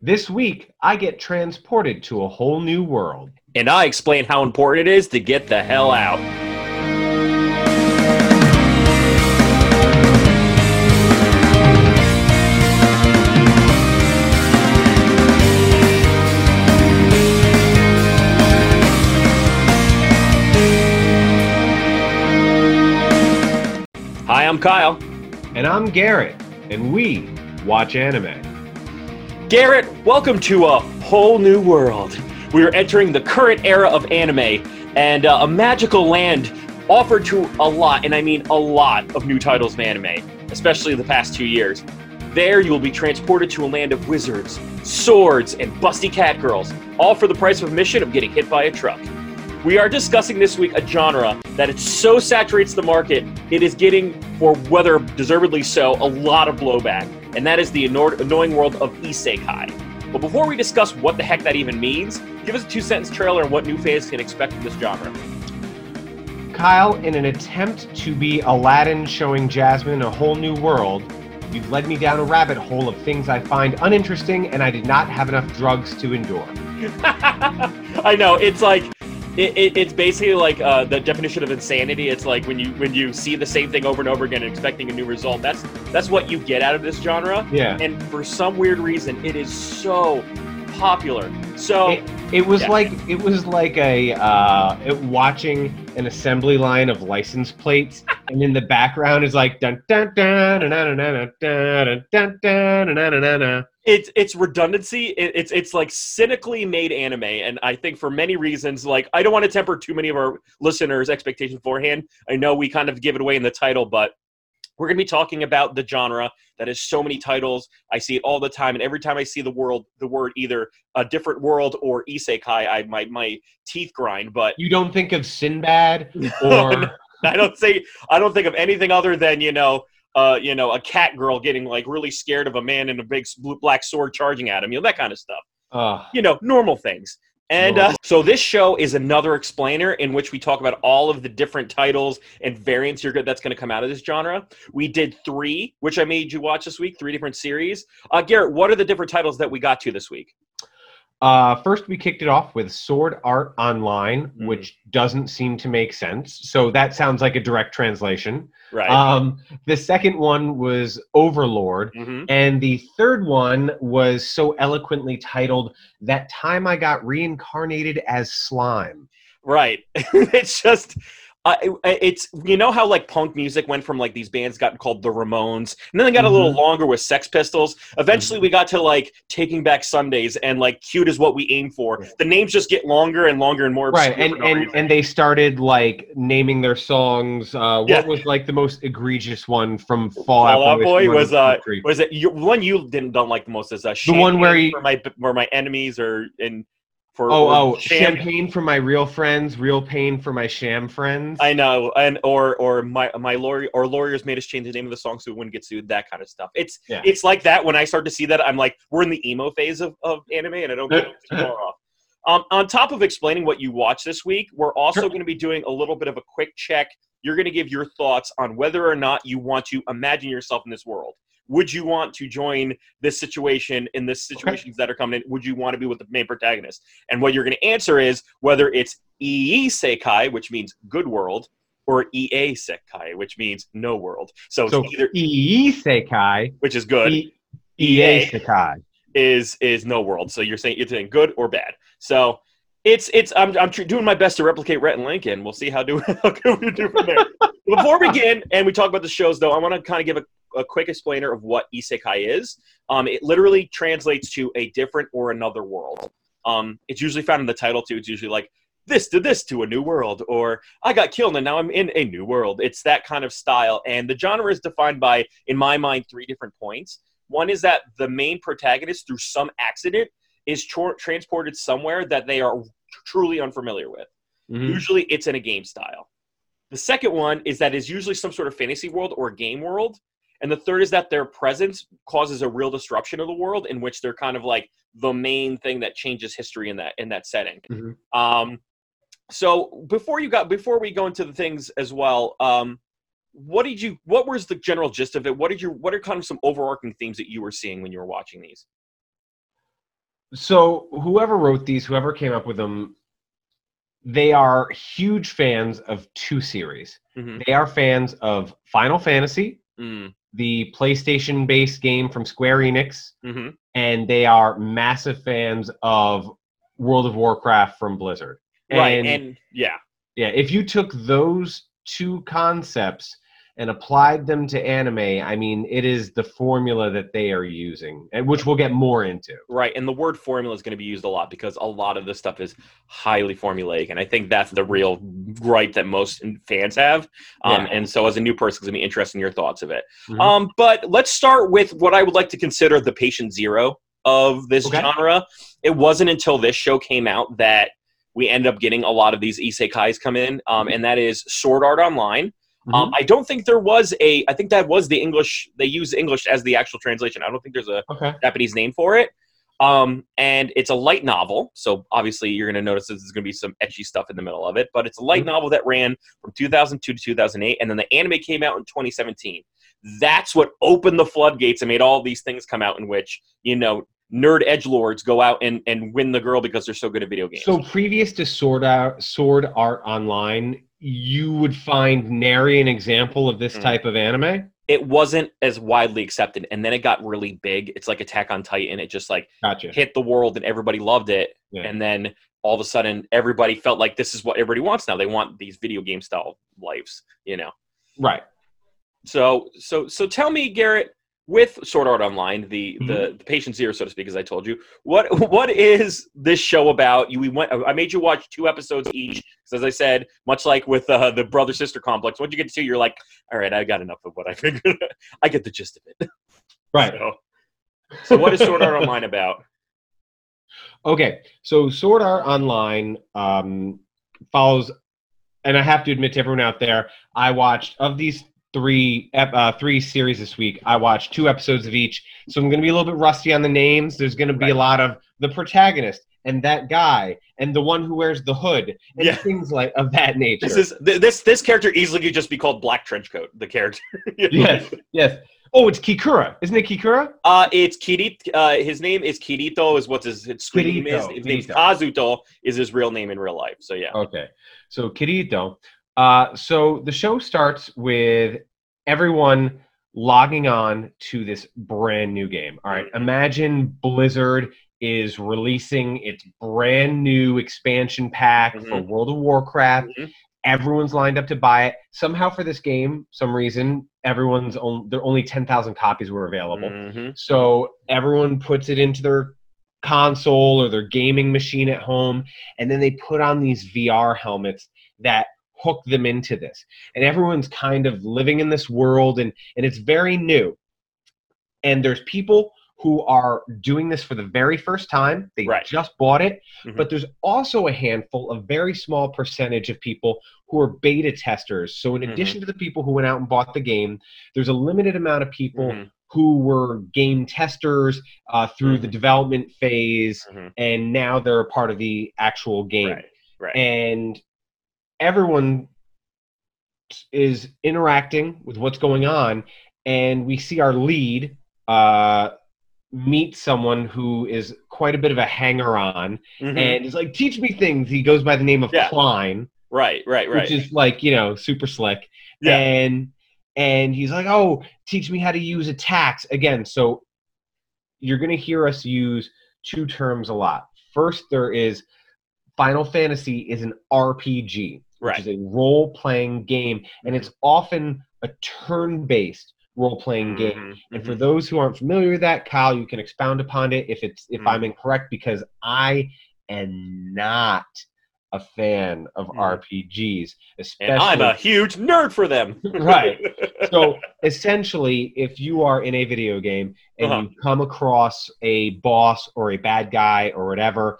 This week, I get transported to a whole new world. And I explain how important it is to get the hell out. Hi, I'm Kyle. And I'm Garrett, and we watch anime. Garrett, welcome to a whole new world. We are entering the current era of anime and uh, a magical land offered to a lot, and I mean a lot, of new titles in anime, especially the past two years. There, you will be transported to a land of wizards, swords, and busty cat girls, all for the price of admission of getting hit by a truck. We are discussing this week a genre that it so saturates the market, it is getting, for whether deservedly so, a lot of blowback, and that is the annoying world of isekai. But before we discuss what the heck that even means, give us a two sentence trailer on what new fans can expect from this genre. Kyle, in an attempt to be Aladdin showing Jasmine a whole new world, you've led me down a rabbit hole of things I find uninteresting and I did not have enough drugs to endure. I know it's like it, it, it's basically like uh, the definition of insanity. It's like when you when you see the same thing over and over again and expecting a new result. That's that's what you get out of this genre. Yeah. And for some weird reason, it is so popular. So It, it was Yeah. like it was like a uh, it, watching an assembly line of license plates, and in the background is like dun dun dun dun dun dun dun dun dun dun dun it's it's redundancy. It, it's it's like cynically made anime, and I think for many reasons, like I don't want to temper too many of our listeners' expectations beforehand. I know we kind of give it away in the title, but we're going to be talking about the genre that has so many titles. I see it all the time, and every time I see the world, the word either a different world or isekai, I my my teeth grind. But You don't think of Sinbad No, or I don't say I don't think of anything other than you know. Uh, you know, a cat girl getting like really scared of a man in a big blue, black sword charging at him. You know that kind of stuff. uh, you know, normal things. And uh, so this show is another explainer in which we talk about all of the different titles and variants you're good that's going to come out of this genre. We did three, which I made you watch this week, three different series. Uh, Garrett, what are the different titles that we got to this week? Uh, first we kicked it off with Sword Art Online, Mhm. which doesn't seem to make sense. So that sounds like a direct translation. Right. Um, the second one was Overlord. hmm And the third one was so eloquently titled That Time I Got Reincarnated as Slime. Right. it's just. Uh, it- it's you know how like punk music went from like these bands got called the Ramones and then they got a little Mhm. longer with Sex Pistols. Eventually we got to like Taking Back Sundays and like cute is what we aim for. The names just get longer and longer and more Right. And, and, reason. and they started like naming their songs. Uh, what Yeah. was like the most egregious one from Fallout, Fall Out Boy was uh was it you, one you didn't don't like the most is uh, the one where he- for my where my enemies are in for Oh, oh, Sham- champagne for my real friends, real pain for my sham friends. I know, and or or my my lawyer or lawyers made us change the name of the song so we wouldn't get sued. That kind of stuff. It's Yeah. it's like that. When I start to see that, I'm like, we're in the emo phase of, of anime, and I don't get too far off. Um, on top of explaining what you watched this week, we're also Sure. going to be doing a little bit of a quick check. You're going to give your thoughts on whether or not you want to imagine yourself in this world. Would you want to join this situation in the situations that are coming in? Would you want to be with the main protagonist? And what you're going to answer is whether it's Isekai, which means good world, or EA Sekai, which means no world. So, it's so either EE Sekai, which is good E EA. Sekai. is is no world. So you're saying you're saying good or bad. So it's it's I'm I'm doing my best to replicate Rhett and Lincoln. We'll see how do how we do from there. Before we begin and we talk about the shows, though, I want to kind of give a, a quick explainer of what isekai is. Um, it literally translates to a different or another world. Um, it's usually found in the title too. It's usually like this to this to a new world, or I got killed and now I'm in a new world. It's that kind of style, and the genre is defined by, in my mind, three different points. One is that the main protagonist, through some accident, is tr- transported somewhere that they are truly unfamiliar with. Mhm. Usually, it's in a game style. The second one is that is usually some sort of fantasy world or game world. And the third is that their presence causes a real disruption of the world in which they're kind of like the main thing that changes history in that in that setting. Mhm. Um, so before you got before we go into the things as well, um, what did you what was the general gist of it? What did you what are kind of some overarching themes that you were seeing when you were watching these? So whoever wrote these, whoever came up with them, they are huge fans of two series. Mhm. They are fans of Final Fantasy, Mm, the PlayStation-based game from Square Enix, mhm. and they are massive fans of World of Warcraft from Blizzard. Right, And- and yeah, Yeah, if you took those two concepts and applied them to anime, I mean, it is the formula that they are using, and which we'll get more into. right. And the word formula is going to be used a lot because a lot of this stuff is highly formulaic, and I think that's the real gripe that most fans have. Um, Yeah. And so, as a new person, it's going to be interesting in your thoughts of it. Mhm. Um, but let's start with what I would like to consider the patient zero of this Okay. genre. It wasn't until this show came out that we ended up getting a lot of these isekais come in, um, and that is Sword Art Online. Um, I don't think there was a. I think that was the English. They use English as the actual translation. I don't think there's a Okay. Japanese name for it. Um, and it's a light novel, so obviously you're going to notice there's going to be some ecchi stuff in the middle of it. But it's a light Mhm. novel that ran from 2002 to 2008, and then the anime came out in 2017. That's what opened the floodgates and made all these things come out. In which you know nerd edge lords go out and and win the girl because they're so good at video games. So previous to Sword Art, Sword Art Online, you would find nary an example of this Mhm. type of anime. it wasn't as widely accepted, and then it got really big. It's like Attack on Titan. It just like Gotcha. hit the world and everybody loved it. Yeah. And then all of a sudden, everybody felt like this is what everybody wants now. They want these video game style lives, you know. Right. So, so, so tell me, Garrett, with Sword Art Online, the Mm-hmm. the, the patient zero, so to speak, as I told you, what what is this show about? You we went. I made you watch two episodes each, because as I said, much like with uh, the brother sister complex, once you get to two, you're like, all right, I got enough of what I figured. I get the gist of it. Right. So, so what is Sword Art Online about? Okay, so Sword Art Online um, follows, and I have to admit to everyone out there, I watched of these three uh, three series this week. I watched two episodes of each, so I'm going to be a little bit rusty on the names. There's going to be Right. a lot of the protagonist and that guy and the one who wears the hood and Yeah. things like of that nature. This is th- this this character easily could just be called Black Trenchcoat. The character. yes, yes. Oh, it's Kikura, isn't it Kikura? Uh, it's Kirito. Uh, his name is Kirito. Is what his, his screen name is. Kirito, His name's Kirito. Kazuto. Is his real name in real life. So yeah. Okay. So Kirito. Uh, so the show starts with everyone logging on to this brand new game. All right. Mhm. Imagine Blizzard is releasing its brand new expansion pack for Mhm. World of Warcraft. Mhm. Everyone's lined up to buy it. Somehow for this game, some reason, everyone's on, there only 10,000 copies were available. Mhm. So everyone puts it into their console or their gaming machine at home, and then they put on these VR helmets that hook them into this. And everyone's kind of living in this world, and, and it's very new. And there's people who are doing this for the very first time. They Right. just bought it. Mhm. But there's also a handful, a very small percentage of people who are beta testers. So, in Mhm. addition to the people who went out and bought the game, there's a limited amount of people Mhm. who were game testers uh, through the Mhm. development phase, Mhm. and now they're a part of the actual game. Right. Right. And everyone is interacting with what's going on, and we see our lead uh, meet someone who is quite a bit of a hanger on, Mhm. and is like, "Teach me things." He goes by the name of Yeah. Klein right. Right. Right. which is like you know super slick Yeah. and and he's like oh teach me how to use attacks again so you're going to hear us use two terms a lot first there is final fantasy is an rpg which is a role-playing game and it's often a turn-based role-playing game Mhm. and for Mhm. those who aren't familiar with that, Kyle, you can expound upon it if it's if Mm. I'm incorrect because I am not a fan of Mm. RPGs, especially and I'm a huge nerd for them. Right. so essentially if you are in a video game and Uh-huh. you come across a boss or a bad guy or whatever,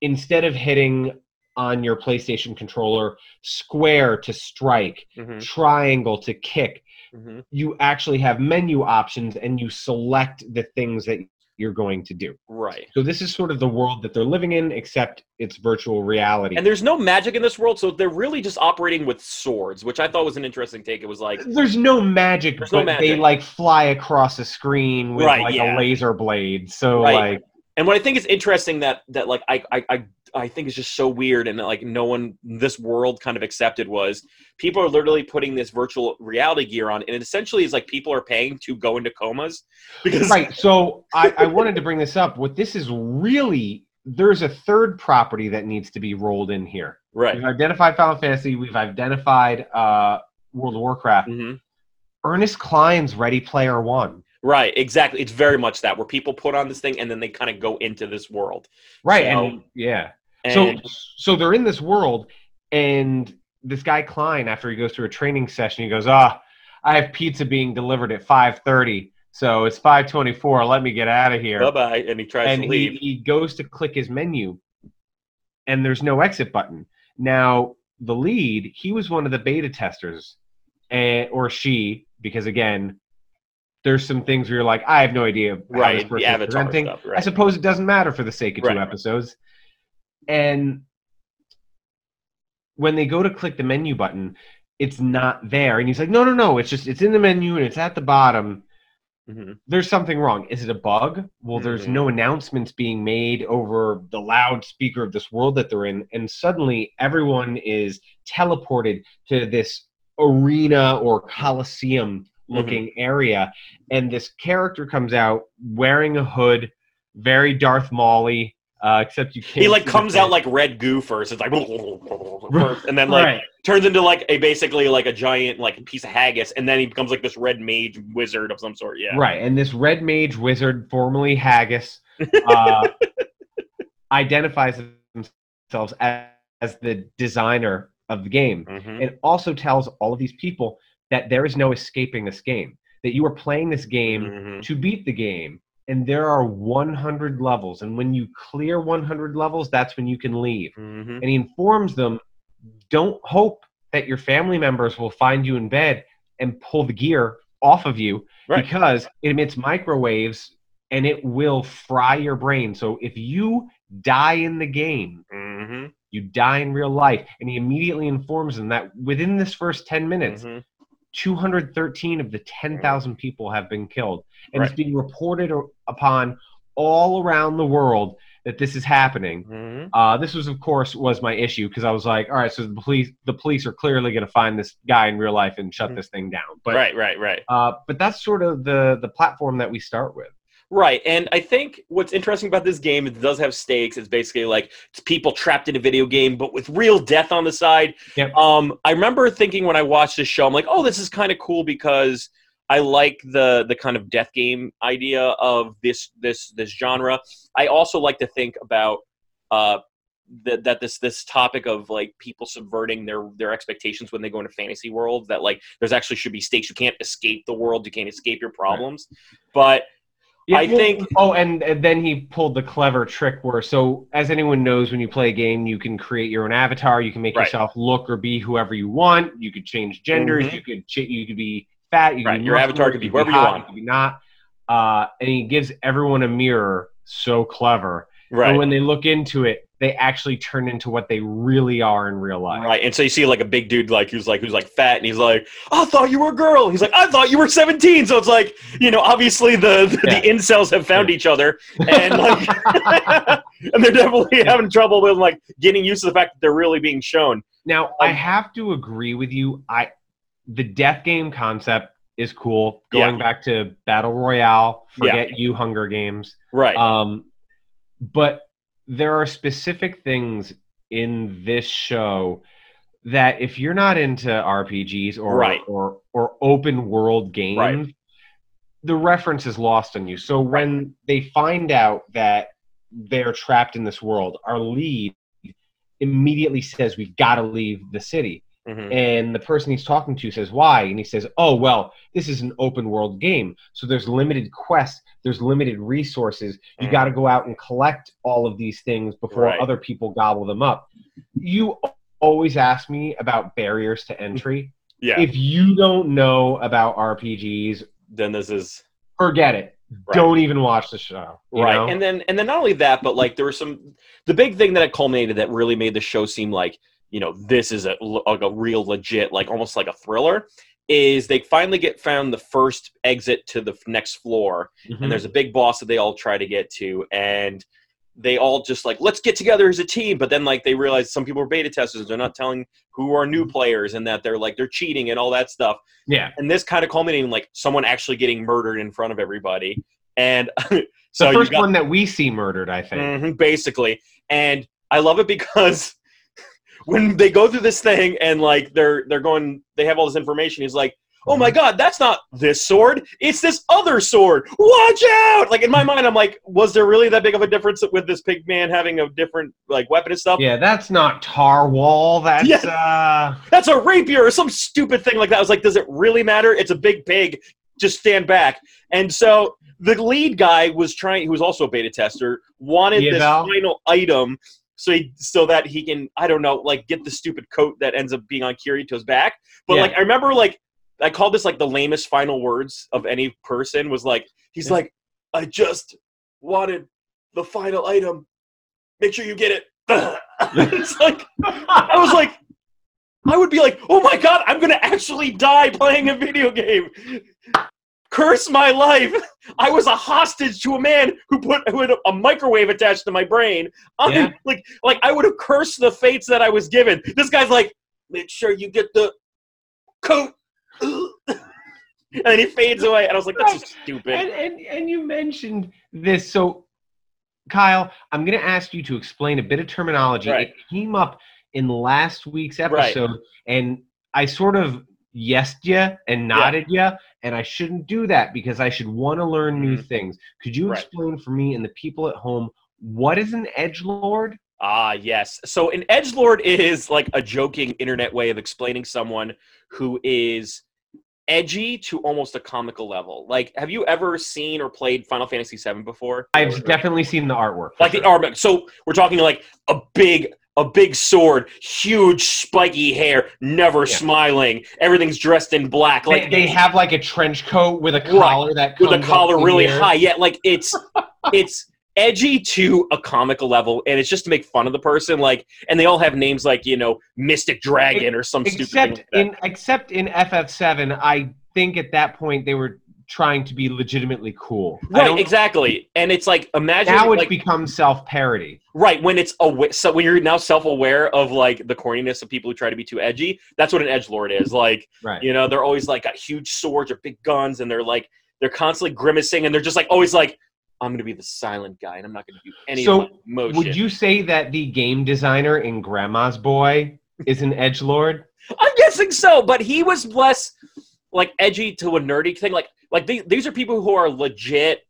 instead of hitting on your PlayStation controller square to strike, Mhm. triangle to kick, Mhm. you actually have menu options and you select the things that you're going to do. Right. So this is sort of the world that they're living in, except it's virtual reality. And there's no magic in this world, so they're really just operating with swords, which I thought was an interesting take. It was like, There's no magic, There's but no they like fly across the screen with Right, like yeah. a laser blade. So Right. like And what I think is interesting that that like I I I, I think is just so weird and that like no one this world kind of accepted was people are literally putting this virtual reality gear on and it essentially is like people are paying to go into comas because Right. So I, I wanted to bring this up. What this is really there's a third property that needs to be rolled in here. right We've identified Final Fantasy. We've identified uh, World of Warcraft. hmm Ernest Cline's Ready Player One. Right exactly it's very much that where people put on this thing and then they kind of go into this world Right. So- and yeah. and so so they're in this world, and this guy Klein, after he goes through a training session, he goes, "Ah, I have pizza being delivered at 5:30, so it's 5:24. Let me get out of here." bye bye and he tries and to he, he goes to click his menu and there's no exit button now the lead he was one of the beta testers and or she because again there's some things where you're like i have no idea how this right person the avatar stuff i suppose it doesn't matter for the sake of two Right, right. episodes and when they go to click the menu button it's not there and he's like no no no it's just it's in the menu and it's at the bottom Mhm. there's something wrong. Is it a bug? Well, there's Mhm. no announcements being made over the loudspeaker of this world that they're in, and suddenly everyone is teleported to this arena or coliseum looking area, and this character comes out wearing a hood, very Darth Maul-y, uh, except you can't. he like comes out like red goo first it's like and then like right. turns into like a basically like a giant like piece of haggis and then he becomes like this red mage wizard of some sort yeah Right, and this red mage wizard, formerly Haggis, uh, identifies themselves as, as the designer of the game. Mhm. It also tells all of these people that there is no escaping this game. That you are playing this game Mhm. to beat the game, and there are 100 levels. And when you clear 100 levels, that's when you can leave. Mhm. And he informs them, don't hope that your family members will find you in bed and pull the gear off of you Right. because it emits microwaves and it will fry your brain. So if you die in the game, Mhm. you die in real life. And he immediately informs them that within this first 10 minutes, Mhm. 213 of the 10,000 people have been killed. And it's being reported upon all around the world that this is happening. Mhm. Uh, this was, of course, was my issue because I was like, all right, so the police, the police are clearly going to find this guy in real life and shut Mhm. this thing down. But, right right right uh, but that's sort of the the platform that we start with. Right, and I think what's interesting about this game, it does have stakes. It's basically like it's people trapped in a video game, but with real death on the side. Yep. Um, I remember thinking when I watched this show, I'm like, oh, this is kind of cool because I like the the kind of death game idea of this this this genre. I also like to think about uh, that that this this topic of like people subverting their their expectations when they go into fantasy worlds. That like there's actually should be stakes. You can't escape the world. You can't escape your problems. But I think- Oh, and, and then he pulled the clever trick where, so as anyone knows, when you play a game, you can create your own avatar. You can make Right. yourself look or be whoever you want. You could change genders. Mhm. You could ch- you could be fat. You Right, your avatar could be you whoever you hot, want. could be not. Uh, and he gives everyone a mirror. So clever. right. And when they look into it, they actually turn into what they really are in real life. Right, and so you see like a big dude like who's like who's like fat, and he's like, "I thought you were a girl." He's like, "I thought you were 17." So it's like, you know, obviously the the, Yeah. the incels have found each other, and like, and they're definitely having trouble with like getting used to the fact that they're really being shown. Now, I Um, have to agree with you. I the death game concept is cool. Going back to battle royale, Yeah. forget you, Hunger Games. Right. Um, but there are specific things in this show that if you're not into RPGs or Right. or or open world games, Right. the reference is lost on you. So when they find out that they're trapped in this world, our lead immediately says we've got to leave the city. Mhm. And the person he's talking to says, Why? And he says, Oh, well, this is an open world game. So there's limited quests, there's limited resources. You Mhm. got to go out and collect all of these things before Right. other people gobble them up. You always ask me about barriers to entry. Yeah. If you don't know about RPGs, then this is forget it. Right. Don't even watch the show. right know? and then and then not only that but like there was some the big thing that it culminated that really made the show seem like you know this is a like a real legit like almost like a thriller is they finally get found the first exit to the next floor, Mhm. and there's a big boss that they all try to get to, and they all just like let's get together as a team. But then like they realize some people are beta testers, they're not telling who are new players, and that they're like they're cheating and all that stuff. yeah. And this kind of culminating like someone actually getting murdered in front of everybody, and The so you first got one that we see murdered, I think. Mhm, basically. And I love it because when they go through this thing and like they're they're going, they have all this information. He's like, "Oh my god, that's not this sword. It's this other sword. Watch out!" Like in my mind, I'm like, was there really that big of a difference with this pig man having a different like weapon and stuff? Yeah, that's not talwar. That's Yeah. uh That's a rapier or some stupid thing like that. I was like, does it really matter? It's a big pig. Just stand back. And so the lead guy was trying, who was also a beta tester, wanted this final item so he, so that he can, I don't know, like get the stupid coat that ends up being on Kirito's back. But Yeah. like, I remember like, I called this like the lamest final words of any person was like, he's Yeah. like, I just wanted the final item. Make sure you get it. it's like, I was like, I would be like, oh my god, I'm gonna actually die playing a video game. Curse my life. I was a hostage to a man who put who had a microwave attached to my brain. I'm Yeah. like, like I would have cursed the fates that I was given. This guy's like, make sure you get the coat. and then he fades away, and I was like, that's stupid. and, and and you mentioned this so kyle i'm going to ask you to explain a bit of terminology Right. it came up in last week's Right. episode and i sort of yesed you and nodded you and i shouldn't do that because i should want to learn new Mhm. things could you Right. explain for me and the people at home what is an edge lord Ah, yes. So an edge lord is like a joking internet way of explaining someone who is edgy to almost a comical level. Like, have you ever seen or played Final Fantasy VII before? i've definitely seen the artwork like the sure. armor. So we're talking like a big, a big sword, huge spiky hair, never Yeah. smiling. Everything's dressed in black. Like they have like a trench coat with a Right. collar that with a collar really high. Yeah, like it's it's edgy to a comical level, and it's just to make fun of the person. Like, and they all have names like you know Mystic Dragon or some stupid except like in except in FF7, I think at that point they were trying to be legitimately cool. Right, exactly. And it's like imagine Now it's like become self-parody. right when it's awa- so when you're now self-aware of like the corniness of people who try to be too edgy. That's what an edge lord is. Like Right. you know they're always like got huge swords or big guns, and they're like they're constantly grimacing, and they're just like always like I'm gonna be the silent guy, and I'm not gonna do any So, motion. Would you say that the game designer in Grandma's Boy is an edge lord? I'm guessing so, but he was less like edgy to a nerdy thing. Like like they, these are people who are legit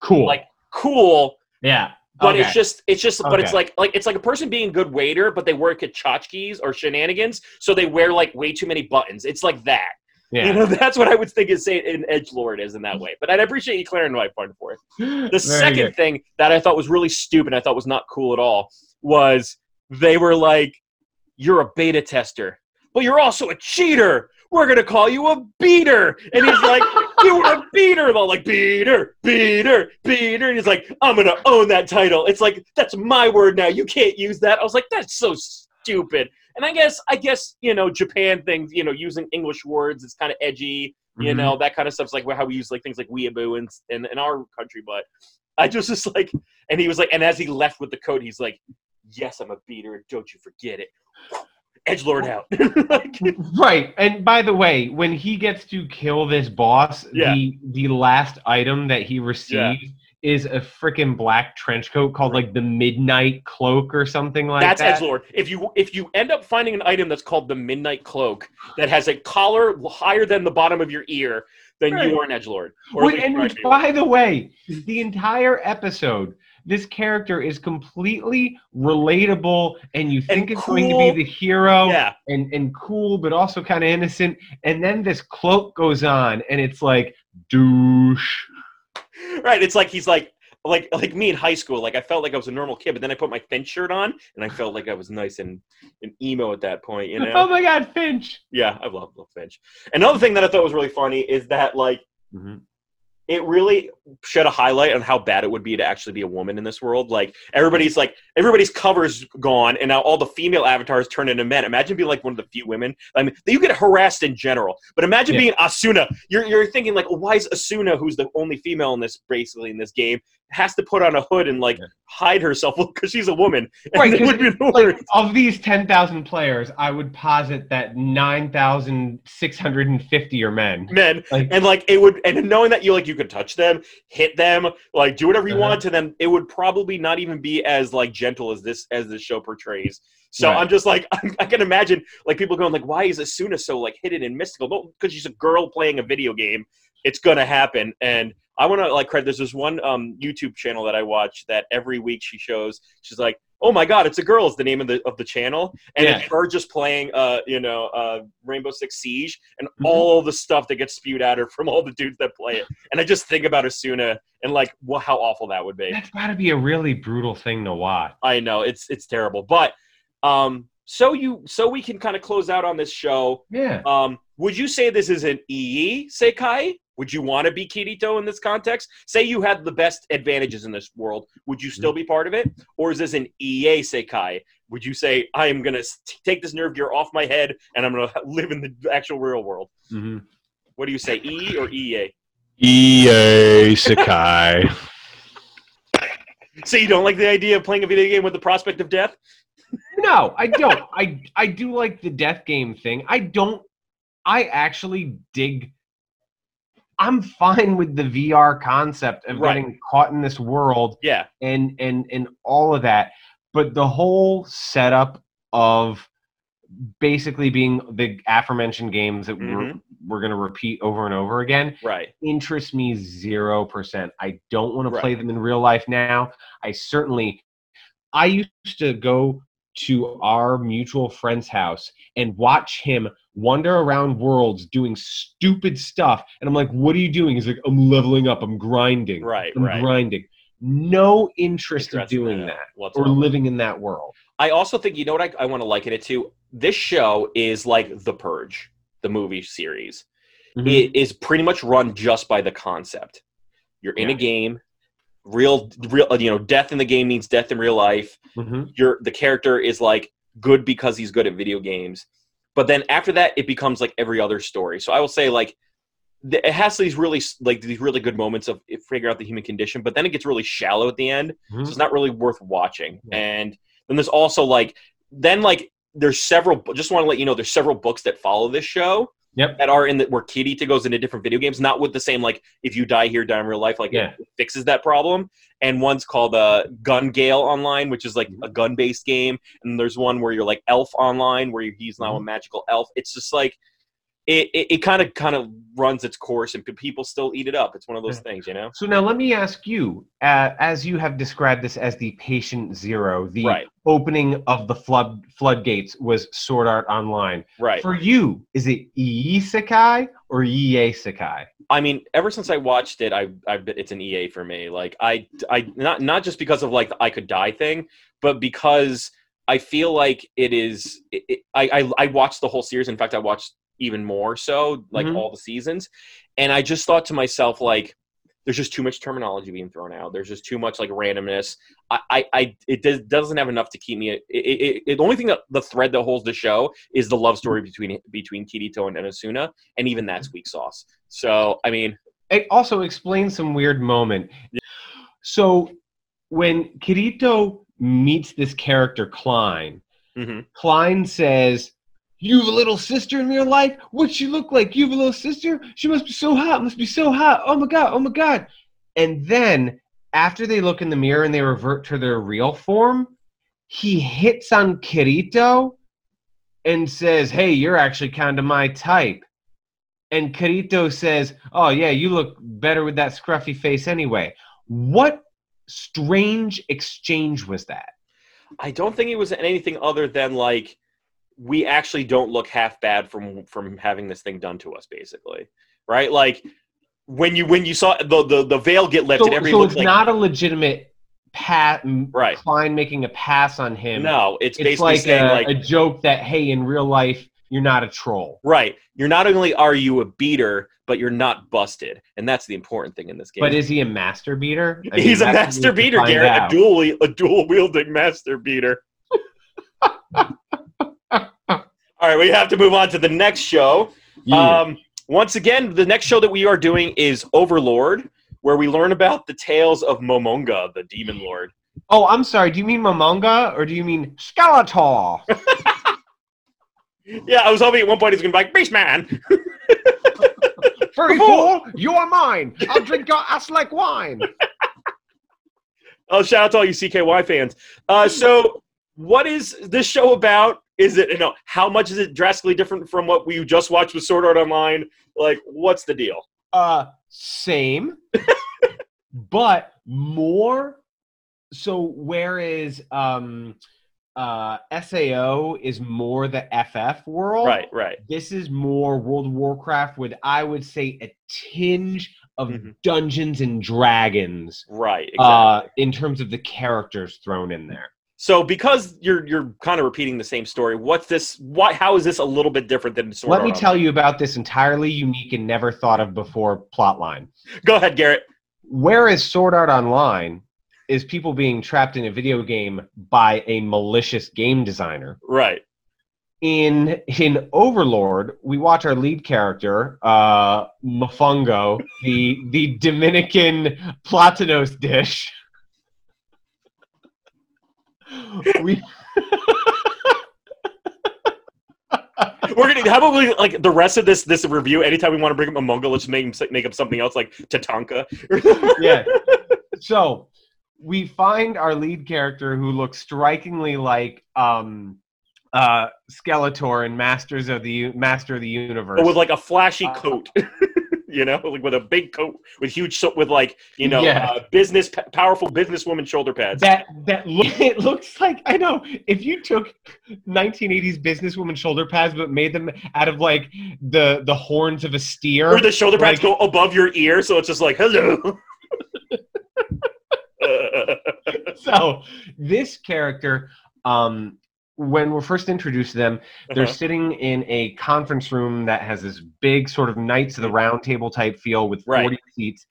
Cool. like cool, yeah. but Okay. it's just it's just but it's like like it's like a person being a good waiter, but they work at Chotchkie's or shenanigans, so they wear like way too many buttons. It's like that. yeah. You know, that's what I would think is say an edge lord is in that way. But I'd appreciate you clearing my point for it. The Very second good. thing that I thought was really stupid, I thought was not cool at all, was they were like, "You're a beta tester, but you're also a cheater. We're gonna call you a beater." And he's like, "You were a beater." They're all like, "Beater, beater, beater." And he's like, "I'm gonna own that title." It's like that's my word now. You can't use that. I was like, "That's so stupid." And I guess, I guess, you know, Japan things, you know, using English words is kind of edgy you Mhm. know that kind of stuff's like how we use like things like weeaboo in, in in our country but i just was like and he was like and as he left with the coat he's like yes i'm a beater and don't you forget it edge lord out Like, Right. And by the way, when he gets to kill this boss, Yeah. the the last item that he receives is a freaking black trench coat called like the Midnight Cloak or something like that's that. That's edge lord if you if you end up finding an item that's called the midnight cloak that has a collar higher than the bottom of your ear then Right. you are an edge lord and which, by the way, the entire episode, this character is completely relatable, and you think it's going to be the hero yeah and, and cool, but also kind of innocent. And then this cloak goes on, and it's like douche. right it's like he's like like like me in high school like i felt like i was a normal kid but then i put my finch shirt on and i felt like i was nice and, and emo at that point you know Oh my God, Finch! Yeah, I love, love Finch. Another thing that I thought was really funny is that like mm-hmm. It really shed a highlight on how bad it would be to actually be a woman in this world. Like everybody's like everybody's covers gone, and now all the female avatars turn into men. Imagine being like one of the few women. I mean, you get harassed in general, but imagine Yeah. being Asuna. You're you're thinking like, why is Asuna, who's the only female in this basically in this game, has to put on a hood and like hide herself because she's a woman? Right, would be the Like of these ten thousand players, I would posit that nine thousand six hundred and fifty are men. men Like, and like it would and knowing that you like you could touch them hit them like do whatever you Uh-huh. want to them it would probably not even be as like gentle as this as this show portrays so Right. i'm just like i can imagine like people going like why is asuna so like hidden and mystical no because she's a girl playing a video game it's gonna happen and i want to like credit there's this one um youtube channel that i watch that every week she shows she's like oh my god it's a girl is the name of the of the channel and Yeah. it's her just playing uh you know uh rainbow six siege and Mhm. all the stuff that gets spewed at her from all the dudes that play it and i just think about asuna and like well, how awful that would be that's got to be a really brutal thing to watch. i know it's it's terrible but um so you so we can kind of close out on this show Yeah. um would you say this is an ee sekai would you want to be kirito in this context say you had the best advantages in this world would you still be part of it or is this an ea sekai would you say i am going to take this nerve gear off my head and i'm going to live in the actual real world hmm what do you say e or ea EA Sakai. so you don't like the idea of playing a video game with the prospect of death No, I don't. I I do like the death game thing. I don't. I actually dig. I'm fine with the VR concept of Right. getting caught in this world yeah and and and all of that, but the whole setup of basically being the aforementioned games that we're mm-hmm. we're going to repeat over and over again right interests me zero percent. I don't want to play them in real life now. I certainly, I used to go to our mutual friend's house and watch him wander around worlds doing stupid stuff, and I'm like, "What are you doing?" He's like, "I'm leveling up. I'm grinding. right I'm right grinding." No interest in doing that that or living in that world. I also think you know what I, I want to liken it to. This show is like The Purge, the movie series. Mm-hmm. It is pretty much run just by the concept. You're in a game, real, real. You know, death in the game means death in real life. Mhm. You're the character is like good because he's good at video games, but then after that, it becomes like every other story. So I will say like. It has these really like these really good moments of figuring out the human condition, but then it gets really shallow at the end. Mhm. so it's not really worth watching. Yeah. And then there's also like then like there's several. Just want to let you know there's several books that follow this show. Yep. That are in the where Kirito goes into different video games, not with the same like if you die here, die in real life, like Yeah. it fixes that problem. And one's called uh, Gun Gale Online, which is like Mm-hmm. a gun based game. And there's one where you're like Elf Online, where he's now a Mm-hmm. magical elf. It's just like it it kind of kind of runs its course, and people still eat it up. It's one of those things, you know. So now let me ask you, uh, as you have described this as the patient zero, the Right. opening of the flood floodgates was Sword Art Online. Right. For you, is it Isekai or Isekai? I mean, ever since I watched it, I, I it's an EA for me. Like I, I not not just because of like the I could die thing, but because I feel like it is. It, it, I, I I watched the whole series. In fact, I watched even more so, like Mhm. all the seasons, and I just thought to myself, like, there's just too much terminology being thrown out. There's just too much like randomness. I, I, I it does, doesn't have enough to keep me. It, it, it, the only thing that the thread that holds the show is the love story between between Kirito and Asuna, and even that's weak sauce. So I mean, It also explains some weird moment. So when Kirito meets this character Klein, mhm. Klein says, You have a little sister in real life? What's she look like? You have a little sister? She must be so hot, must be so hot. Oh my god, oh my god. And then after they look in the mirror and they revert to their real form, he hits on Kirito and says, Hey, you're actually kind of my type. And Kirito says, Oh, yeah, you look better with that scruffy face anyway. What strange exchange was that? I don't think it was anything other than like we actually don't look half bad from from having this thing done to us, basically, right? Like when you when you saw the the, the veil get lifted, So, every so it's like not a legitimate pat Right. Klein making a pass on him. no, it's, it's basically like saying a, like a joke that hey, in real life, you're not a troll. Right. You're not only are you a beater, but you're not busted, and that's the important thing in this game. But is he a master beater? I mean, He's a that's what we master beater, Garrett. A dual a dual wielding master beater. All right, we have to move on to the next show. Yeah. Um, once again, the next show that we are doing is Overlord, where we learn about the tales of Momonga, the demon lord. oh, I'm sorry. Do you mean Momonga or do you mean Skeletor? Yeah, I was hoping at one point he's going to be like, Beastman! Furry fool, you are mine. I'll drink your ass like wine. Oh, shout out to all you CKY fans. Uh, so, what is this show about? Is it, you know, how much is it drastically different from what we just watched with Sword Art Online? Like, what's the deal? Uh, same, but more. So whereas um, uh, Sao is more the FF world, Right, right. This is more World of Warcraft with I would say a tinge of Mhm. Dungeons and Dragons. Right, exactly. Uh, in terms of the characters thrown in there. So, because you're you're kind of repeating the same story, what's this? Why? How is this a little bit different than Sword Let Art me Online? tell you about this entirely unique and never thought of before plotline. Go ahead, Garrett. Whereas Sword Art Online is people being trapped in a video game by a malicious game designer. Right. In in Overlord, we watch our lead character, uh, Mofongo, the the Dominican Platanos dish. We We're gonna. How about we like the rest of this this review? Anytime we want to bring up a Mongol, let's make him make up something else like Tatanka. yeah. So we find our lead character who looks strikingly like um uh Skeletor in Masters of the U- Master of the Universe. with like a flashy Uh, coat. you know, like with a big coat with huge, so- with like you know, Yeah. uh, business powerful businesswoman shoulder pads. that that look, it looks like I know if you took 1980s businesswoman shoulder pads but made them out of like the the horns of a steer. or the shoulder pads like- go above your ear, so it's just like hello. so this character um when we're first introduced to them they're Uh-huh. sitting in a conference room that has this big sort of knights of the round table type feel with 40 Right. seats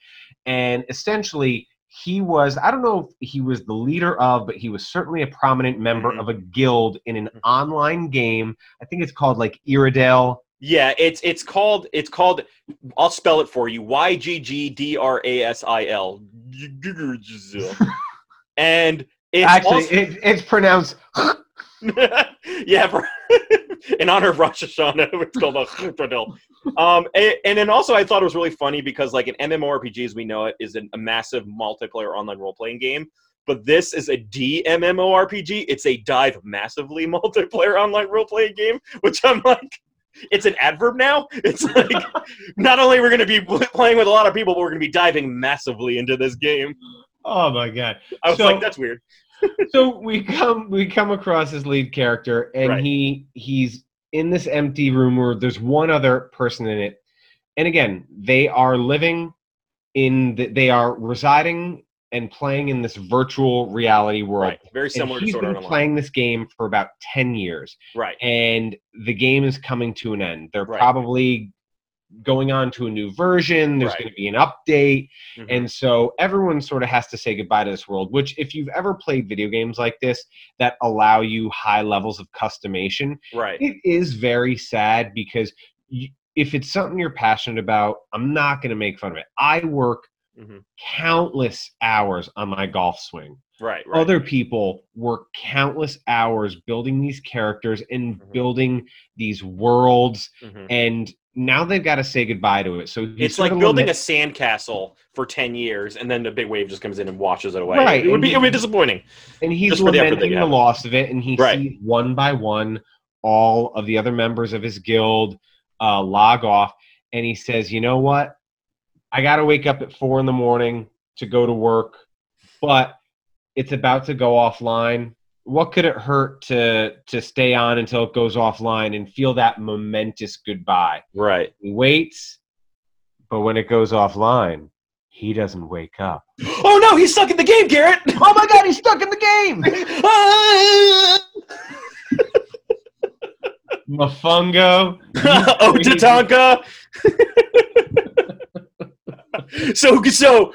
and essentially he was i don't know if he was the leader of but he was certainly a prominent member Mhm. of a guild in an Mhm. online game i think it's called like iridale yeah, it's it's called it's called. I'll spell it for you. Y G G D R A S I L. And it's actually also- it, it's pronounced yeah, for, in honor of Rosh Hashanah, it's called a Chutradil. Um, and, and then also I thought it was really funny because like an MMORPG as we know it is an, a massive multiplayer online role playing game. But this is a DMMORPG. It's a dive massively multiplayer online role playing game, which I'm like, it's an adverb now. It's like not only we're going to be playing with a lot of people, but we're going to be diving massively into this game. oh my god I was So- like, that's weird. So we come we come across his lead character and Right. he he's in this empty room where there's one other person in it and again they are living in the, they are residing and playing in this virtual reality world Right, very and similar to he's Sword been Online. playing this game for about 10 years Right, and the game is coming to an end they're Right. probably going on to a new version there's Right. going to be an update Mhm. and so everyone sort of has to say goodbye to this world, which, if you've ever played video games like this that allow you high levels of customation, right. it is very sad because you, if it's something you're passionate about, I'm not going to make fun of it. I work hmm countless hours on my golf swing. Right, right. Other people work countless hours building these characters and Mhm. building these worlds, Mhm. and now they've got to say goodbye to it. So It's like building a sandcastle for ten years, and then the big wave just comes in and washes it away. Right, It would be he- it would be disappointing. and he's for the lamenting the loss of it, and he Right. sees one by one all of the other members of his guild uh, log off, and he says, "You know what? I got to wake up at four in the morning to go to work, but it's about to go offline. What could it hurt to to stay on until it goes offline and feel that momentous goodbye?" Right. He waits, but when it goes offline, he doesn't wake up. Oh no, he's stuck in the game, Garrett. Oh my God, he's stuck in the game! Mofungo. oh, Tatanka. so so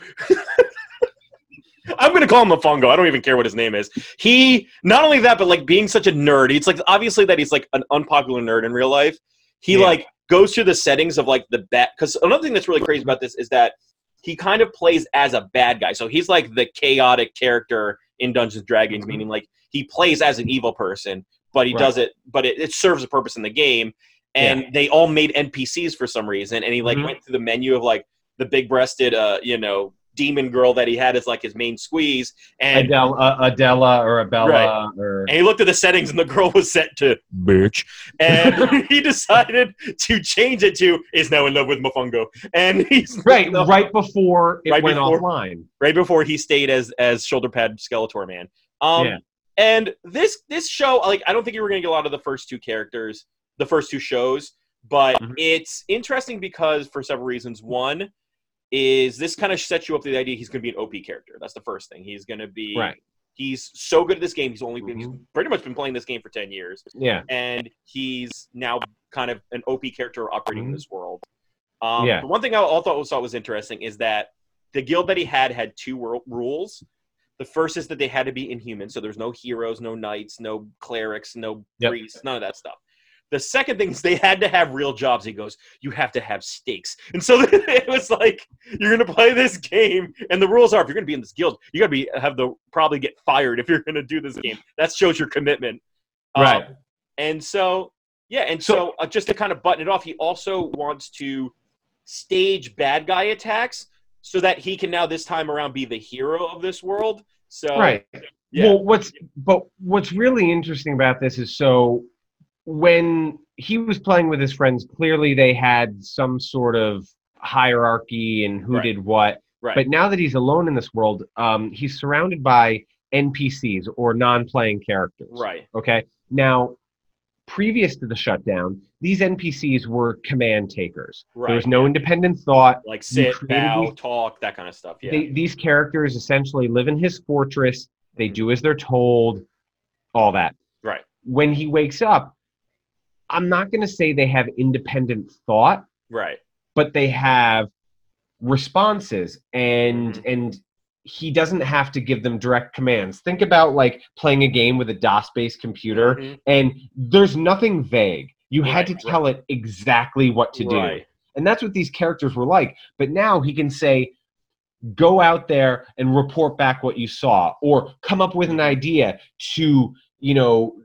I'm gonna call him a fungo. I don't even care what his name is. He not only that, but like being such a nerd. It's like obviously that he's like an unpopular nerd in real life. He Yeah. like goes through the settings of like the bat. Because another thing that's really crazy about this is that he kind of plays as a bad guy. So he's like the chaotic character in Dungeons and Dragons, Mhm. meaning like he plays as an evil person, but he Right. does it, but it, it serves a purpose in the game. And they all made NPCs for some reason, and he like Mhm. went through the menu of like the big-breasted, uh, you know, demon girl that he had as like his main squeeze, and Adele, uh, Adela or Abella Right. or and he looked at the settings, and the girl was set to bitch, and he decided to change it to is now in love with Mofungo, and he's right right before it Right went before- offline. right before he stayed as as shoulder pad Skeletor man. Um, Yeah. and this this show, like, I don't think you were gonna get a lot of the first two characters, the first two shows, but Mhm. it's interesting because for several reasons. One is this kind of sets you up to the idea he's gonna be an OP character. That's the first thing. He's gonna be Right. He's so good at this game. He's only been, he's Mhm. pretty much been playing this game for ten years Yeah. and he's now kind of an OP character operating in Mhm. this world. Um, Yeah. The one thing I all thought was, interesting is that the guild that he had had two wor- rules. The first is that they had to be inhuman, so there's no heroes, no knights, no clerics, no Yep. priests, none of that stuff. The second thing is they had to have real jobs. He goes, "You have to have stakes," and so it was like you're gonna play this game, and the rules are if you're gonna be in this guild, you gotta be have the probably get fired if you're gonna do this game. That shows your commitment, Um, Right. and so, yeah, and so, So- uh, just to kind of button it off, he also wants to stage bad guy attacks so that he can now this time around be the hero of this world. So, right. yeah, Well, what's but what's really interesting about this is so when he was playing with his friends, clearly they had some sort of hierarchy and who Right. did what. right, But now that he's alone in this world, um, he's surrounded by NPCs or non-playing characters. right, Okay. Now, previous to the shutdown, these NPCs were command takers. right. There was no independent thought. like sit, bow, these- talk, that kind of stuff. Yeah, They, these characters essentially live in his fortress. They Mhm. do as they're told, all that. right, When he wakes up, I'm not going to say they have independent thought, right, but they have responses and Mhm. and he doesn't have to give them direct commands. Think about like playing a game with a DOS-based computer Mhm. and there's nothing vague. You had to Right, tell it exactly what to do. And that's what these characters were like. But now he can say, go out there and report back what you saw, or come up with an idea to, you know,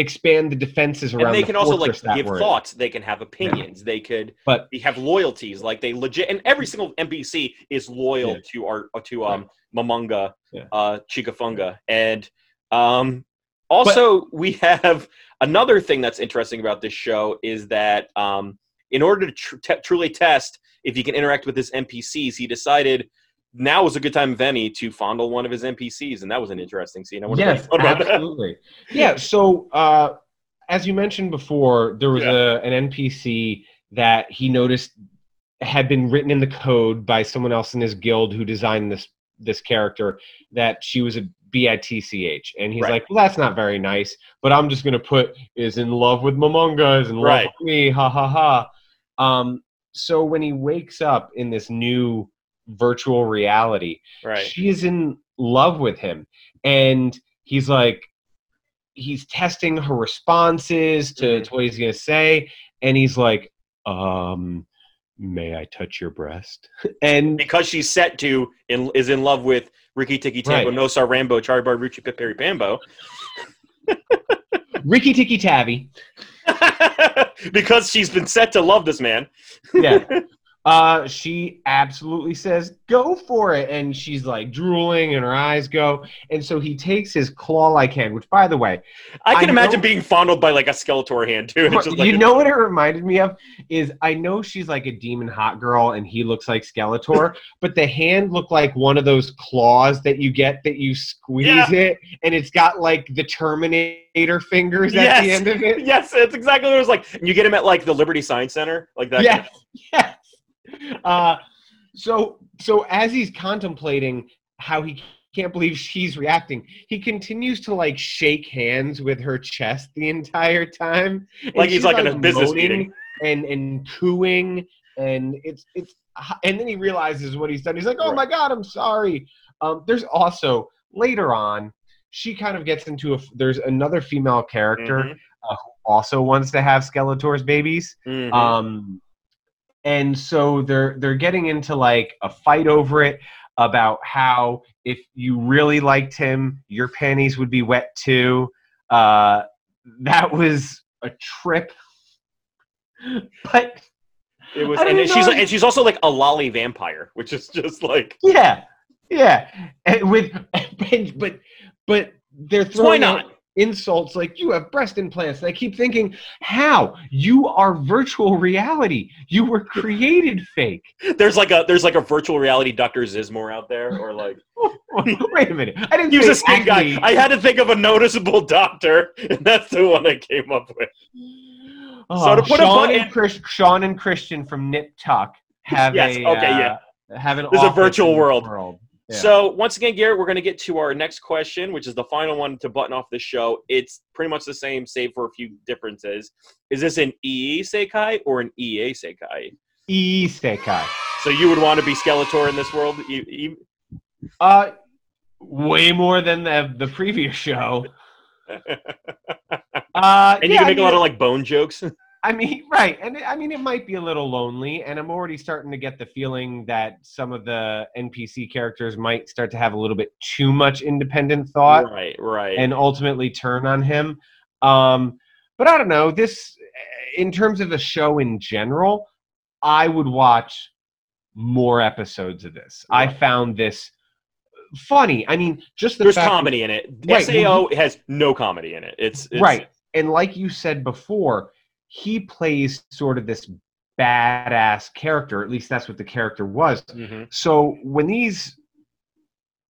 expand the defenses around and they the can also like give in. thoughts. They can have opinions. They could But they have loyalties. Like they legit, and every single NPC is loyal Yeah. to our to um Mamunga, Yeah. uh Chikafunga, and um also we have another thing that's interesting about this show is that um in order to tr- te- truly test if he can interact with his NPCs, he decided. Now was a good time, any, to fondle one of his NPCs, and that was an interesting scene. I wonder yes, thought about that. absolutely. Yeah. So, uh, as you mentioned before, there was Yeah. a, an NPC that he noticed had been written in the code by someone else in his guild who designed this this character that she was a bitch and he's Right. like well that's not very nice but i'm just going to put is in love with momonga is in love Right. with me ha ha ha um so when he wakes up in this new virtual reality Right. she is in love with him and he's like he's testing her responses to, Mhm. to what he's gonna say and he's like um may i touch your breast and because she's set to in, is in love with Ricky Tiki Tambo, Right. Nosar Rambo, Charlie Bar Rucci Piperi Pambo. ricky tiki tabby because she's been set to love this man. yeah uh she absolutely says go for it and she's like drooling and her eyes go and so he takes his claw-like hand which by the way I can I imagine know- being fondled by like a Skeletor hand too. It's just like you know what it reminded me of is I know she's like a demon hot girl and he looks like Skeletor, but the hand looked like one of those claws that you get that you squeeze Yeah. it and it's got like the Terminator fingers at the Yes. end of it. yes, it's exactly what it was like. And you get him at like the Liberty Science Center, like that. Yes, yes. Uh, so so as he's contemplating how he can't believe she's reacting. He continues to like shake hands with her chest the entire time. and Like he's she's, like in a business meeting. and and cooing and it's it's and then he realizes what he's done. He's like, "Oh my god, I'm sorry." Um, there's also later on, she kind of gets into a. There's another female character Mhm, also wants to have Skeletor's babies. mhm. Um, and so they're they're getting into like a fight over it about how if you really liked him, your panties would be wet too. Uh, that was a trip, but it was, and she's know- and she's also like a loli vampire, which is just like yeah, yeah. And with but but they're so why throwing out not? Insults like you have breast implants. And I keep thinking, how you are virtual reality? You were created fake. There's like a there's like a virtual reality Doctor Zizmor out there, or like Wait a minute. I didn't say a skin guy. I had to think of a noticeable doctor, and that's the one I came up with. Oh, So to put a Sean, button- and Chris, Sean and Christian from Nip Tuck have Yes, a okay, uh, yeah. have an There's a virtual this world. Yeah. So once again, Garrett, we're going to get to our next question, which is the final one to button off the show. It's pretty much the same, save for a few differences. Is this an EE Sekai or an EA Sekai? E Sekai. So you would want to be Skeletor in this world? E- e- Uh, way more than the the previous show. Uh, and you yeah, can I make a lot of like bone jokes. I mean, right, and I mean, it might be a little lonely, and I'm already starting to get the feeling that some of the NPC characters might start to have a little bit too much independent thought, right, right. and ultimately turn on him. Um, but I don't know. This, in terms of the show in general, I would watch more episodes of this. I found this funny. I mean, just the There's fact that- comedy in it. Right, Sao has no comedy in it. It's, it's right and like you said before he plays sort of this badass character at least that's what the character was mhm. so when these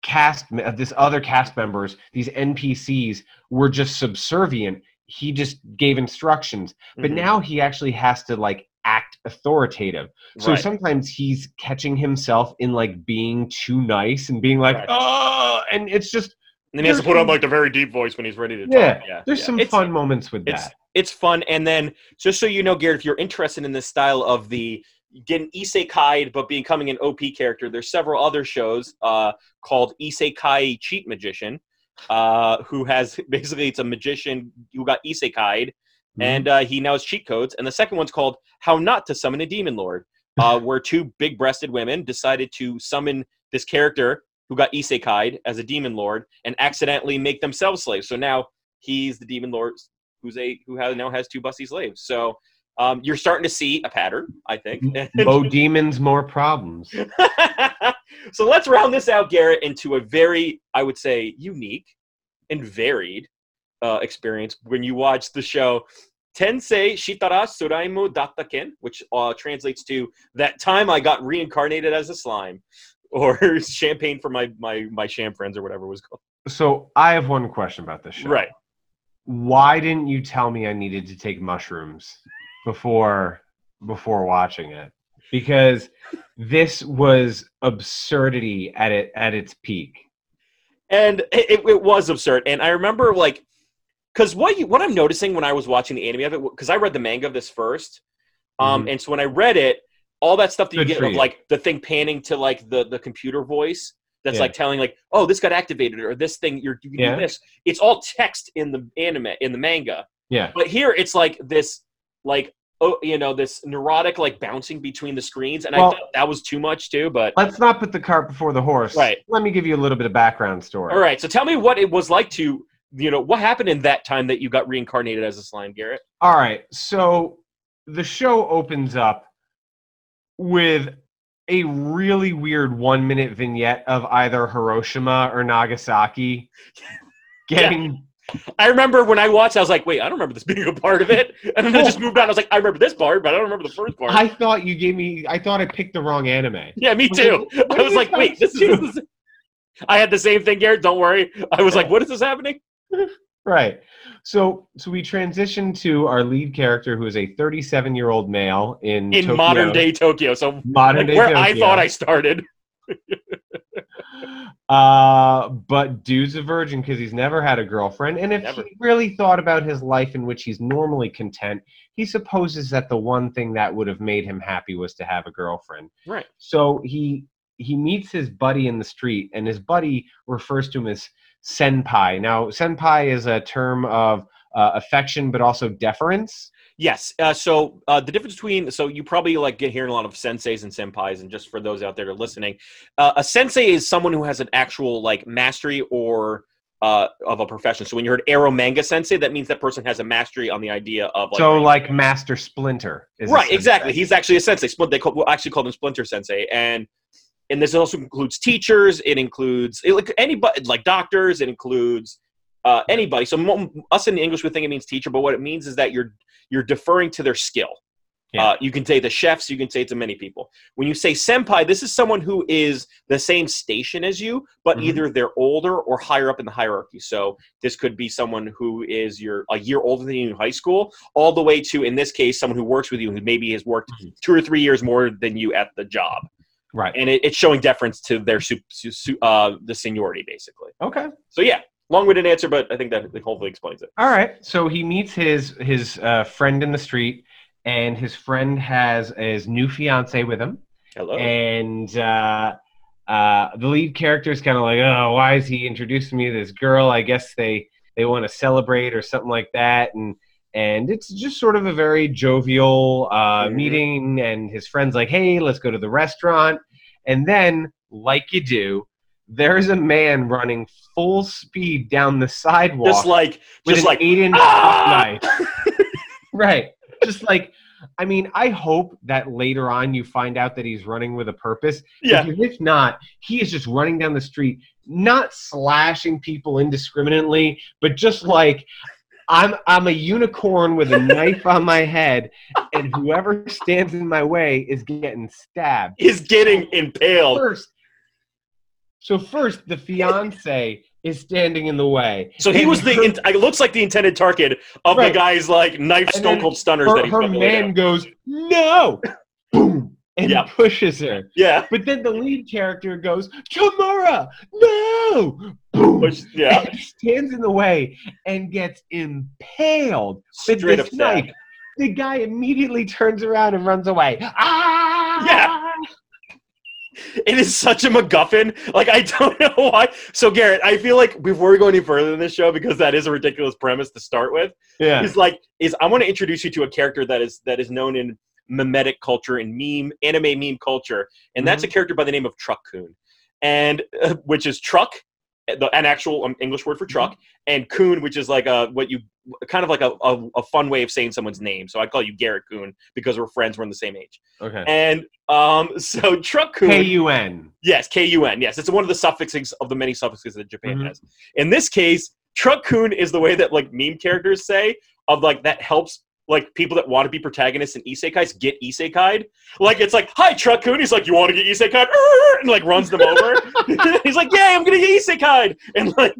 cast uh, this other cast members these npcs were just subservient he just gave instructions but Mhm. now he actually has to like act authoritative so Right. sometimes he's catching himself in like being too nice and being like Right. oh and it's just And then he has to put on like the very deep voice when he's ready to Yeah, talk. Yeah, there's yeah. some It's- fun moments with that it's fun. And then just so you know garrett if you're interested in this style of the getting isekai but becoming an op character there's several other shows uh, called isekai cheat magician uh, who has basically it's a magician who got isekai'd Mm-hmm. and uh, he now has cheat codes. And the second one's called how not to summon a demon lord uh, where two big-breasted women decided to summon this character who got isekai'd as a demon lord and accidentally make themselves slaves. So now he's the demon lord who's a who has now has two busty slaves. So um, you're starting to see a pattern, I think. Mo demons, more problems. so let's round this out, Garrett, into a very, I would say, unique and varied uh, experience when you watch the show Tensei Shitara Suraimu Dattaken, which uh, translates to that time I got reincarnated as a slime, or champagne for my my my sham friends or whatever it was called. So I have one question about this show. Right. Why didn't you tell me I needed to take mushrooms before before watching it? Because this was absurdity at it at its peak. and it, it, was absurd. And I remember like, because what you what I'm noticing when I was watching the anime of it, because I read the manga of this 1st um, and so when I read it, all that stuff that you get of you. like the thing panning to like the the computer voice that's Yeah. like telling like, oh, this got activated or this thing you're doing Yeah. this. It's all text in the anime in the manga, Yeah. but here it's like this like. Oh, you know this neurotic like bouncing between the screens, and I thought that was too much too. But Let's not put the cart before the horse. Right. Let me give you a little bit of background story. All right, so tell me what it was like to, you know, what happened in that time that you got reincarnated as a slime, Garrett? All right. So the show opens up with a really weird one minute vignette of either Hiroshima or Nagasaki getting I remember when I watched, I was like, wait, I don't remember this being a part of it, and then I just moved on. I was like, I remember this part, but I don't remember the first part. I thought you gave me I thought I picked the wrong anime. yeah, me too. what I was like, wait, this is. supposed This is I had the same thing, Garrett. Don't worry. I was like, what is this happening? Right. So so we transition to our lead character who is a 37 year old male in In Tokyo- modern day Tokyo, so modern like day where I thought I started. uh, but dude's a virgin because he's never had a girlfriend. And if Never. he really thought about his life in which he's normally content, he supposes that the one thing that would have made him happy was to have a girlfriend. Right. So he he meets his buddy in the street, and his buddy refers to him as senpai. Now, senpai is a term of uh, affection, but also deference. Yes. Uh, so uh, the difference between so you probably like get hearing a lot of senseis and senpais, and just for those out there that are listening, uh, a sensei is someone who has an actual like mastery or uh, of a profession. So when you heard Eromanga Sensei, that means that person has a mastery on the idea of like, so, like Master Splinter. Is right, exactly. He's actually a sensei. They call, well, actually call them Splinter Sensei, and and this also includes teachers. It includes it, like anybody, like doctors. It includes uh, anybody. So mo- us in English we think it means teacher, but what it means is that you're you're deferring to their skill. Yeah. Uh, you can say the chefs. You can say it to many people. When you say senpai, this is someone who is the same station as you, but Mhm. either they're older or higher up in the hierarchy. So this could be someone who is your a year older than you in high school, all the way to in this case someone who works with you who maybe has worked Mhm. two or three years more than you at the job, Right. and it, it's showing deference to their su- su- uh, the seniority basically. Okay. So yeah, long-winded answer, but I think that hopefully explains it. All right. So he meets his his uh, friend in the street, and his friend has his new fiance with him, Hello. and uh, uh, the lead character is kind of like, oh, why is he introducing me to this girl? I guess they they want to celebrate or something like that, and and it's just sort of a very jovial uh, Mhm. meeting. And his friend's like, hey, let's go to the restaurant, and then like you do. There's a man running full speed down the sidewalk just like just an like eight inch "Ah!" knife. right. Just like, I mean, I hope that later on you find out that he's running with a purpose. yeah. If not, he is just running down the street, not slashing people indiscriminately, but just like, I'm I'm a unicorn with a knife on my head, and whoever stands in my way is getting stabbed. is getting impaled. First, so first the fiance is standing in the way. So he was the. her- in- It looks like the intended target of Right. the guy's like knife stone cold stunners her, that he's her about to lay man goes no boom and Yeah. pushes her Yeah. but then the lead character goes tamara no boom Which, yeah. and stands in the way and gets impaled with this knife the guy immediately turns around and runs away ah Yeah. It is such a MacGuffin. Like I don't know why. So Garrett, I feel like before we go any further in this show, because that is a ridiculous premise to start with, yeah is like is I want to introduce you to a character that is that is known in memetic culture and meme anime meme culture, and that's a character by the name of Truck kun, and uh, which is truck, the, an actual um, English word for truck, and kun, which is like a what you kind of like a, a, a fun way of saying someone's name. So I call you Garrett kun because we're friends. We're in the same age, okay and um, so Truck kun. k-u-n Yes, K U N. Yes, it's one of the suffixes of the many suffixes that Japan Mhm. has. In this case, Truck kun is the way that like meme characters say of like that helps like people that want to be protagonists in isekais get isekai'd. Like it's like, hi Truck kun. He's like, you want to get isekai'd? And like runs them over. He's like, yeah, I'm gonna get isekai'd. And like,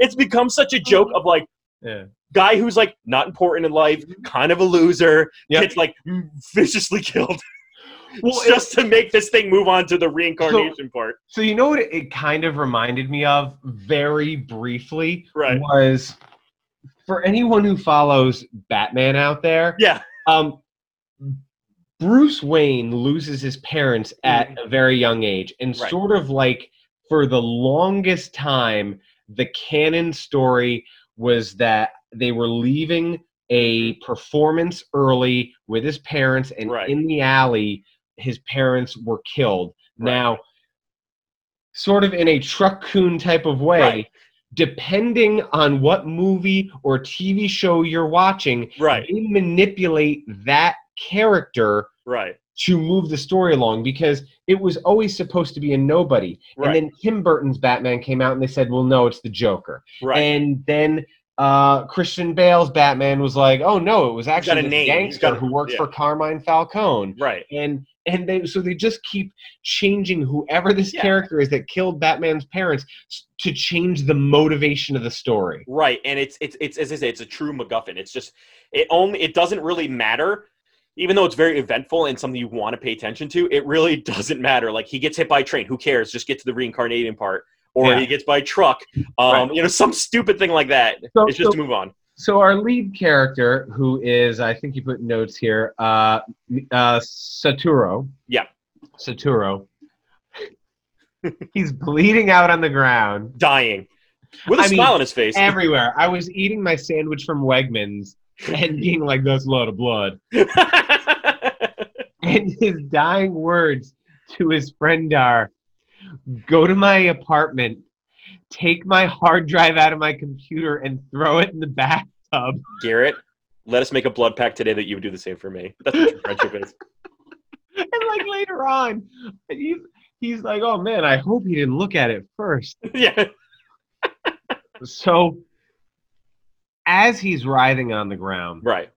it's become such a joke of like yeah guy who's like not important in life, kind of a loser, Yep. gets like viciously killed well just to make this thing move on to the reincarnation part. so you know what it, it kind of reminded me of very briefly Right. was for anyone who follows Batman out there, Yeah. um, Bruce Wayne loses his parents at a very young age, and Mm-hmm. Right. sort of like for the longest time, the canon story was that they were leaving a performance early with his parents, and Right. in the alley, his parents were killed. Right. Now, sort of in a truck kun type of way. Depending on what movie or TV show you're watching, Right. they manipulate that character Right. to move the story along because it was always supposed to be a nobody. Right. And then Tim Burton's Batman came out and they said, well, no, it's the Joker. Right. And then uh, Christian Bale's Batman was like, oh, no, it was actually a. Gangster got who works yeah. for Carmine Falcone. right. And and they so they just keep changing whoever this Yeah. character is that killed Batman's parents to change the motivation of the story. Right. And it's it's it's as I say, it's a true MacGuffin. It's just it only it doesn't really matter even though it's very eventful and something you want to pay attention to, it really doesn't matter. Like he gets hit by a train, who cares? Just get to the reincarnating part. Or Yeah. he gets by a truck, um, Right. you know, some stupid thing like that. So- it's just so- to move on. So our lead character, who is, I think you put notes here, uh, uh, Satoru. Yeah. Satoru. He's bleeding out on the ground Dying. With a I mean, smile on his face. everywhere. I was eating my sandwich from Wegmans and being like, "That's a lot of blood." And his dying words to his friend are, "Go to my apartment, take my hard drive out of my computer, and throw it in the bathtub." Garrett, let us make a blood pact today that you would do the same for me. That's what friendship is. and like later on, he's he's like, "Oh man, I hope he didn't look at it first. yeah. So, as he's writhing on the ground, Right.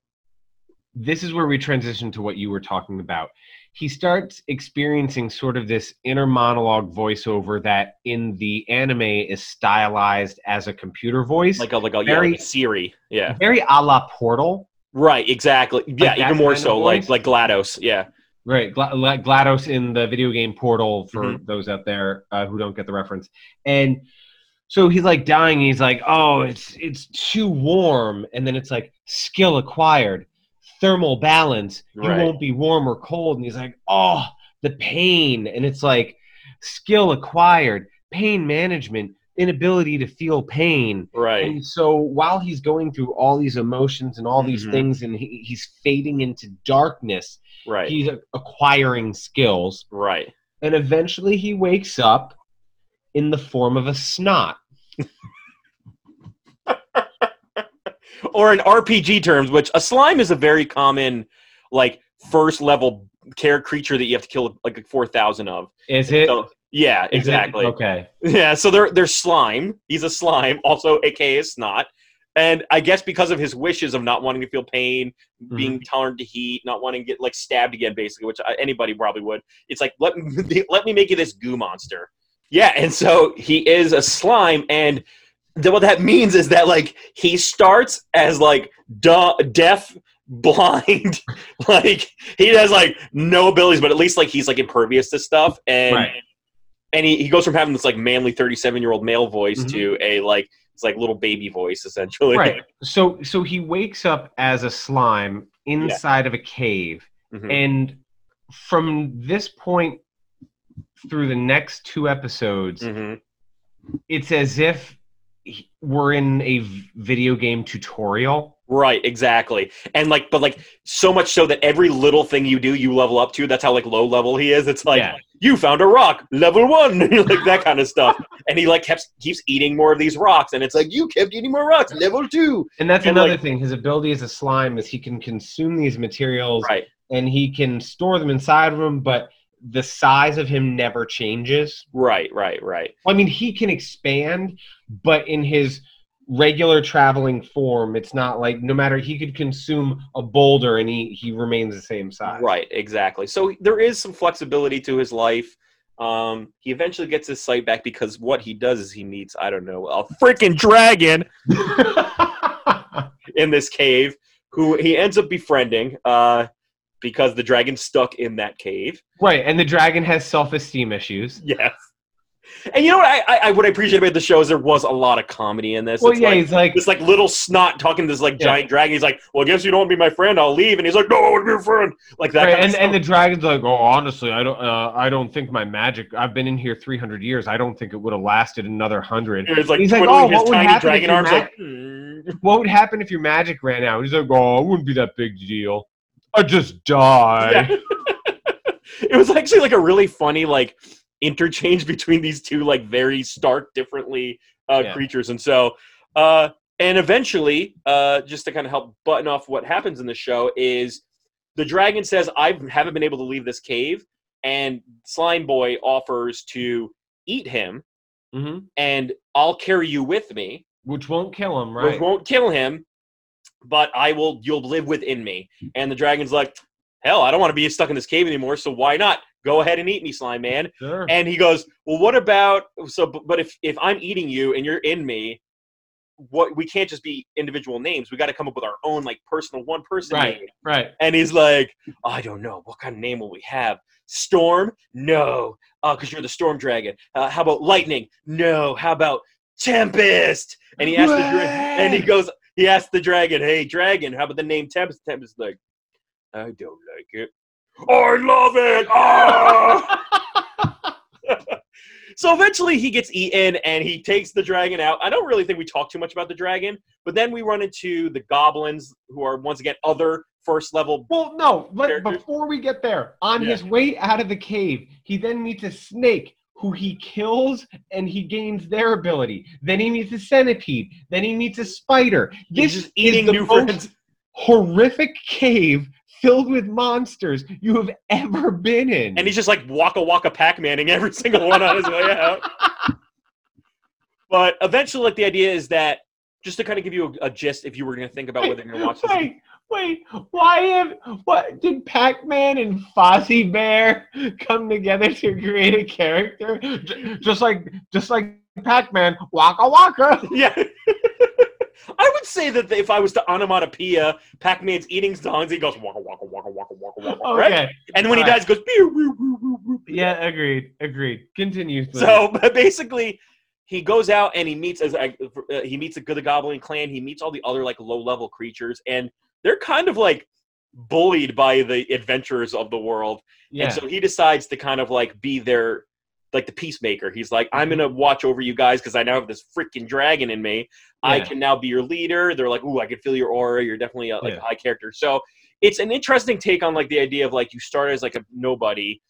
this is where we transition to what you were talking about. He starts experiencing sort of this inner monologue voiceover that in the anime is stylized as a computer voice, Like a like a, yeah, Very- like a Siri. Yeah. very a la Portal. Right, exactly. Yeah, that even more so, like like GLaDOS. Yeah. Right, Gla- GLaDOS in the video game Portal for Mhm. those out there uh, who don't get the reference. And so he's like dying. He's like, "Oh, it's it's too warm," and then it's like skill acquired, thermal balance. You Right. won't be warm or cold. And he's like, "Oh, the pain," and it's like skill acquired, pain management, inability to feel pain. Right. And so while he's going through all these emotions and all these Mhm. things, and he, he's fading into darkness Right. he's acquiring skills right. and eventually he wakes up in the form of a snot Or in RPG terms, which a slime is a very common like first level care creature that you have to kill like four thousand of. is it So, yeah, Is it? exactly. okay Yeah, so they're they're slime. He's a slime, also aka snot. And I guess because of his wishes of not wanting to feel pain, mm-hmm. being tolerant to heat, not wanting to get like stabbed again, basically, which I, anybody probably would. It's like let me let me make you this goo monster. Yeah, and so he is a slime, and what that means is that like he starts as like du- deaf, blind, like he has like no abilities, but at least like he's like impervious to stuff, and Right. and he, he goes from having this like manly 37 year old male voice Mhm. to a like it's like little baby voice essentially right so so he wakes up as a slime inside of a cave Mhm. and from this point through the next two episodes Mhm. it's as if we're in a video game tutorial. Right exactly. And like but like so much so that every little thing you do you level up to that's how like low level he is. It's like Yeah. you found a rock level one like that kind of stuff. And he like keeps keeps eating more of these rocks and it's like you kept eating more rocks level two. And that's And, another like- thing his ability as a slime is he can consume these materials right. and he can store them inside of him, but the size of him never changes. right right right I mean, he can expand, but in his regular traveling form, it's not like no matter he could consume a boulder and he he remains the same size. Right, exactly. So there is some flexibility to his life. Um, he eventually gets his sight back because what he does is he meets, I don't know, a freaking dragon in this cave who he ends up befriending uh, because the dragon's stuck in that cave. right, and the dragon has self-esteem issues. Yes. And you know what I, I, I what I appreciate about the show is there was a lot of comedy in this. Well, It's yeah, like, he's like, this like little snot talking to this like Yeah. giant dragon. He's like, "Well, I guess you don't want to be my friend. I'll leave." And he's like, "No, I want to be your friend." Like that. right, and, and the dragon's like, oh, honestly, I don't, uh, I don't think my magic. I've been in here 300 years. I don't think it would have lasted another hundred. Like He's like, "Oh, his what would tiny happen dragon if your arms. ma- Like, "Hmm." What would happen if your magic ran out? He's like, oh, it wouldn't be that big deal. I just die. Yeah. it was actually like a really funny like interchange between these two like very stark differently uh, Yeah. creatures and so uh and eventually uh just to kind of help button off what happens in the show is the dragon says i haven't been able to leave this cave and slime boy offers to eat him hmm and i'll carry you with me Which won't kill him, right? which right? won't kill him, but I will. You'll live within me. And the dragon's like, hell, I don't want to be stuck in this cave anymore. So why not go ahead and eat me, slime man? Sure. And he goes, well, what about so? But if if I'm eating you and you're in me, what we can't just be individual names. We got to come up with our own like personal one person Right. name. Right. And he's like, I don't know. What kind of name will we have? Storm? No. Uh, because you're the Storm Dragon. Uh, how about Lightning? No. How about Tempest? And he asked the and he goes, he asked the dragon, Hey, dragon, how about the name Tempest? Tempest is like, I don't like it. I love it. Ah! so eventually he gets eaten and he takes the dragon out. I don't really think we talk too much about the dragon, but then we run into the goblins who are once again other first level Well, no. Let, before we get there, on Yeah. his way out of the cave, he then meets a snake who he kills and he gains their ability. Then he meets a centipede. Then he meets a spider. He's This is the new most friends. horrific cave filled with monsters you have ever been in. And he's just like waka waka Pac Manning every single one on his way out. But eventually, like the idea is that just to kind of give you a, a gist, if you were going to think about whether you're going to watch this, Wait, wait. Why have what did Pac-Man and Fozzie Bear come together to create a character? J- Just like just like Pac-Man, waka waka. yeah. I would say that if I was to onomatopoeia Pac-Man's eating songs, he goes waka waka waka waka waka waka, right? Okay. And when he Alright. dies, he goes. "Pew, woo, woo, woo, woo." Yeah, agreed. Agreed. Continue. please. So but basically, he goes out and he meets as uh, he meets the, the Goblin clan. He meets all the other like low level creatures, and they're kind of like bullied by the adventurers of the world. yeah. And so he decides to kind of like be their like the peacemaker. He's like, I'm mm-hmm. gonna watch over you guys because I now have this freaking dragon in me. I can now be your leader. They're like, ooh, I can feel your aura. You're definitely a, like Yeah. a high character. So it's an interesting take on like the idea of like you start as like a nobody,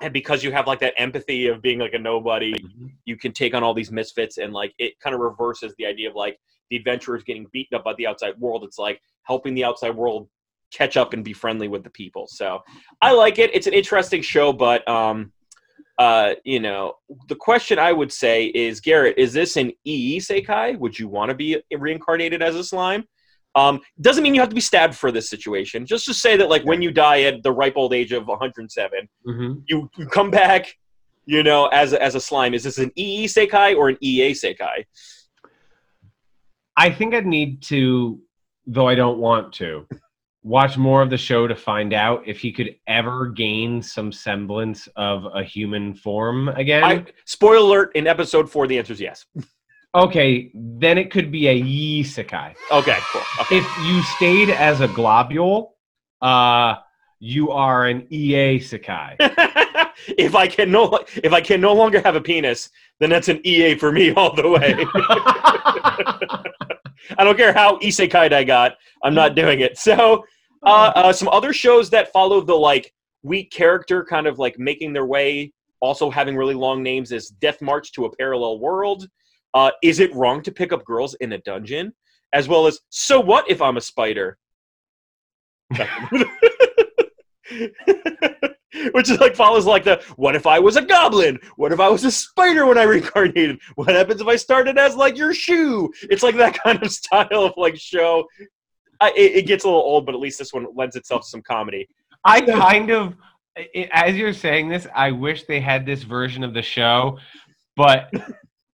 and because you have like that empathy of being like a nobody, mm-hmm. you can take on all these misfits and like it kind of reverses the idea of like the adventurers getting beaten up by the outside world. It's like helping the outside world catch up and be friendly with the people. So I like it. It's an interesting show, but um uh you know, the question I would say is Garrett, is this an E Sekai? Would you want to be reincarnated as a slime? Um, doesn't mean you have to be stabbed for this situation. Just to say that, like, when you die at the ripe old age of 107, Mhm. you, you come back, you know, as a, as a slime. Is this an EE Sekai or an EA Sekai? I think I'd need to, though I don't want to, watch more of the show to find out if he could ever gain some semblance of a human form again. I, spoiler alert: in episode four, the answer is yes. okay, then it could be a Yisekai. Okay, cool. Okay. If you stayed as a globule, uh, you are an EA Sakai. if I can no if I can no longer have a penis, then that's an EA for me all the way. I don't care how isekai I got. I'm not doing it. So, uh, uh, some other shows that follow the like weak character, kind of like making their way, also having really long names, is Death March to a Parallel World. Uh, is it wrong to pick up girls in a dungeon? As well as, so what if I'm a spider? Which is like follows like the what if I was a goblin? What if I was a spider when I reincarnated? What happens if I started as like your shoe? It's like that kind of style of like show. I, it, it gets a little old, but at least this one lends itself to some comedy. I kind of, as you're saying this, I wish they had this version of the show, but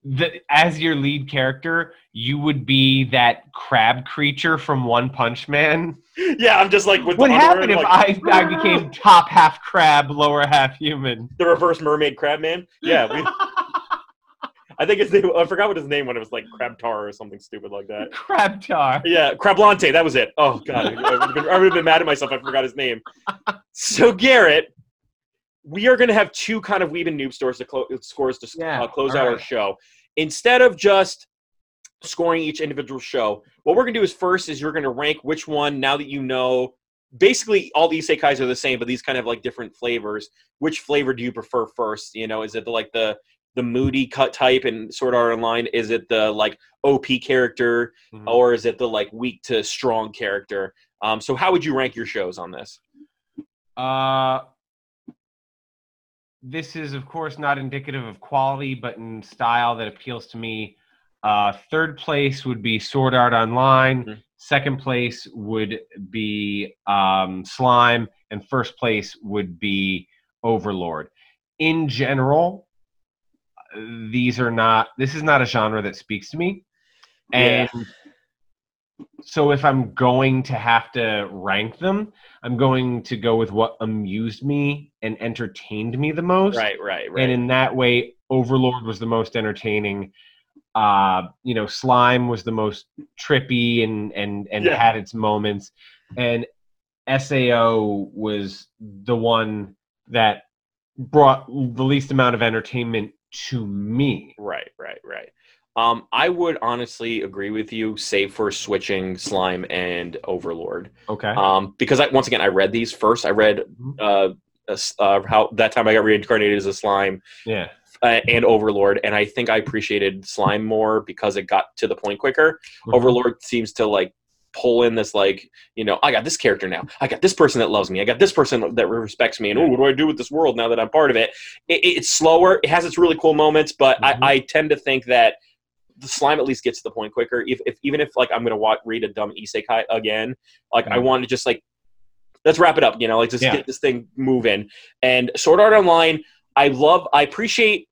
the, as your lead character, you would be that crab creature from One Punch Man. Yeah, I'm just like with What happened if like, I, I became top half crab, lower half human? the reverse mermaid crab man? Yeah, we, I think his name. I forgot what his name when it was like crab tar or something stupid like that. crab tar. Yeah, Crablante, that was it. Oh god, I would have been, been mad at myself. if I forgot his name. So Garrett, we are going to have two kind of weeb and noob stores to clo- scores to uh, close out our show. Instead of just scoring each individual show, what we're going to do is first is you're going to rank which one now that you know. Basically, all the isekais are the same, but these kind of like different flavors. Which flavor do you prefer first? You know, is it the, like the the moody cut type and Sword Art Online? Is it the like OP character? Mhm. or is it the like weak to strong character? Um, so how would you rank your shows on this? Uh, this is, of course, not indicative of quality, but in style that appeals to me. Uh, third place would be Sword Art Online. Mhm. Second place would be um, Slime, and first place would be Overlord. In general, these are not. This is not a genre that speaks to me. And so if I'm going to have to rank them, I'm going to go with what amused me and entertained me the most. Right, right, right. And in that way, Overlord was the most entertaining. Uh, you know, Slime was the most trippy and and and Yeah. had its moments, and Sao was the one that brought the least amount of entertainment to me. Right, right, right. Um, I would honestly agree with you, save for switching Slime and Overlord. Okay. Um, because I, once again, I read these first. I read Mhm. uh, uh, how that time I got reincarnated as a slime yeah. uh, and Overlord, and I think I appreciated Slime more because it got to the point quicker. Mhm. Overlord seems to like pull in this like you know I got this character now. I got this person that loves me. I got this person that respects me. And oh, what do I do with this world now that I'm part of it? it it's slower. It has its really cool moments, but Mhm. I, I tend to think that the slime at least gets to the point quicker. If, if even if like I'm gonna watch, read a dumb isekai again, like I Mhm. want to just like let's wrap it up. You know, like just Yeah. get this thing moving. And Sword Art Online, I love. I appreciate.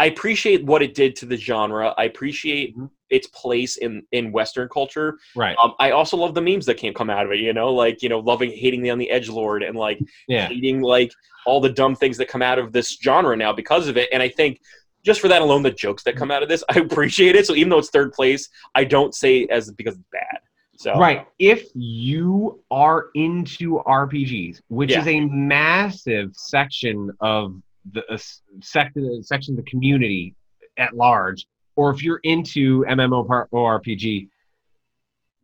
I appreciate what it did to the genre. I appreciate Mhm. its place in in Western culture. Right. Um, I also love the memes that came come out of it. You know, like you know, loving hating the on the edge lord and like Yeah. hating like all the dumb things that come out of this genre now because of it. And I think just for that alone, the jokes that come out of this, I appreciate it. So even though it's third place, I don't say it as because it's bad. So Right. If you are into RPGs, which Yeah. is a massive section of the uh, section section of the community at large, or if you're into MMORPG,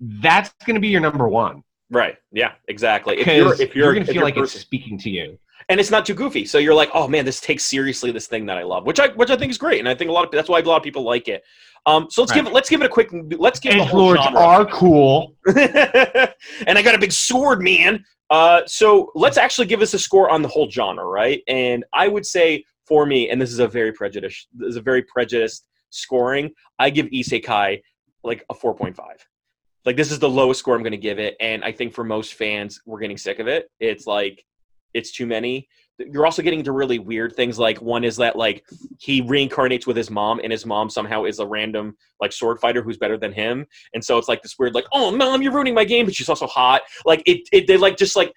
that's going to be your number one right, yeah, exactly. If you're if you're, you're, going to feel like it's speaking to you. And it's not too goofy, so you're like, oh man, this takes seriously this thing that I love, which I which I think is great, and I think a lot of that's why a lot of people like it. Um, so let's Right. give it let's give it a quick let's give the Edge lords are cool. and I got a big sword, man. Uh, so let's actually give us a score on the whole genre, right? And I would say for me, and this is a very prejudiced, this is a very prejudiced scoring. I give Isekai like a four point five. Like this is the lowest score I'm going to give it, and I think for most fans, we're getting sick of it. It's like it's too many. You're also getting to really weird things. Like one is that like he reincarnates with his mom, and his mom somehow is a random like sword fighter who's better than him, and so it's like this weird like, oh mom, you're ruining my game, but she's also hot. Like it, it they like just like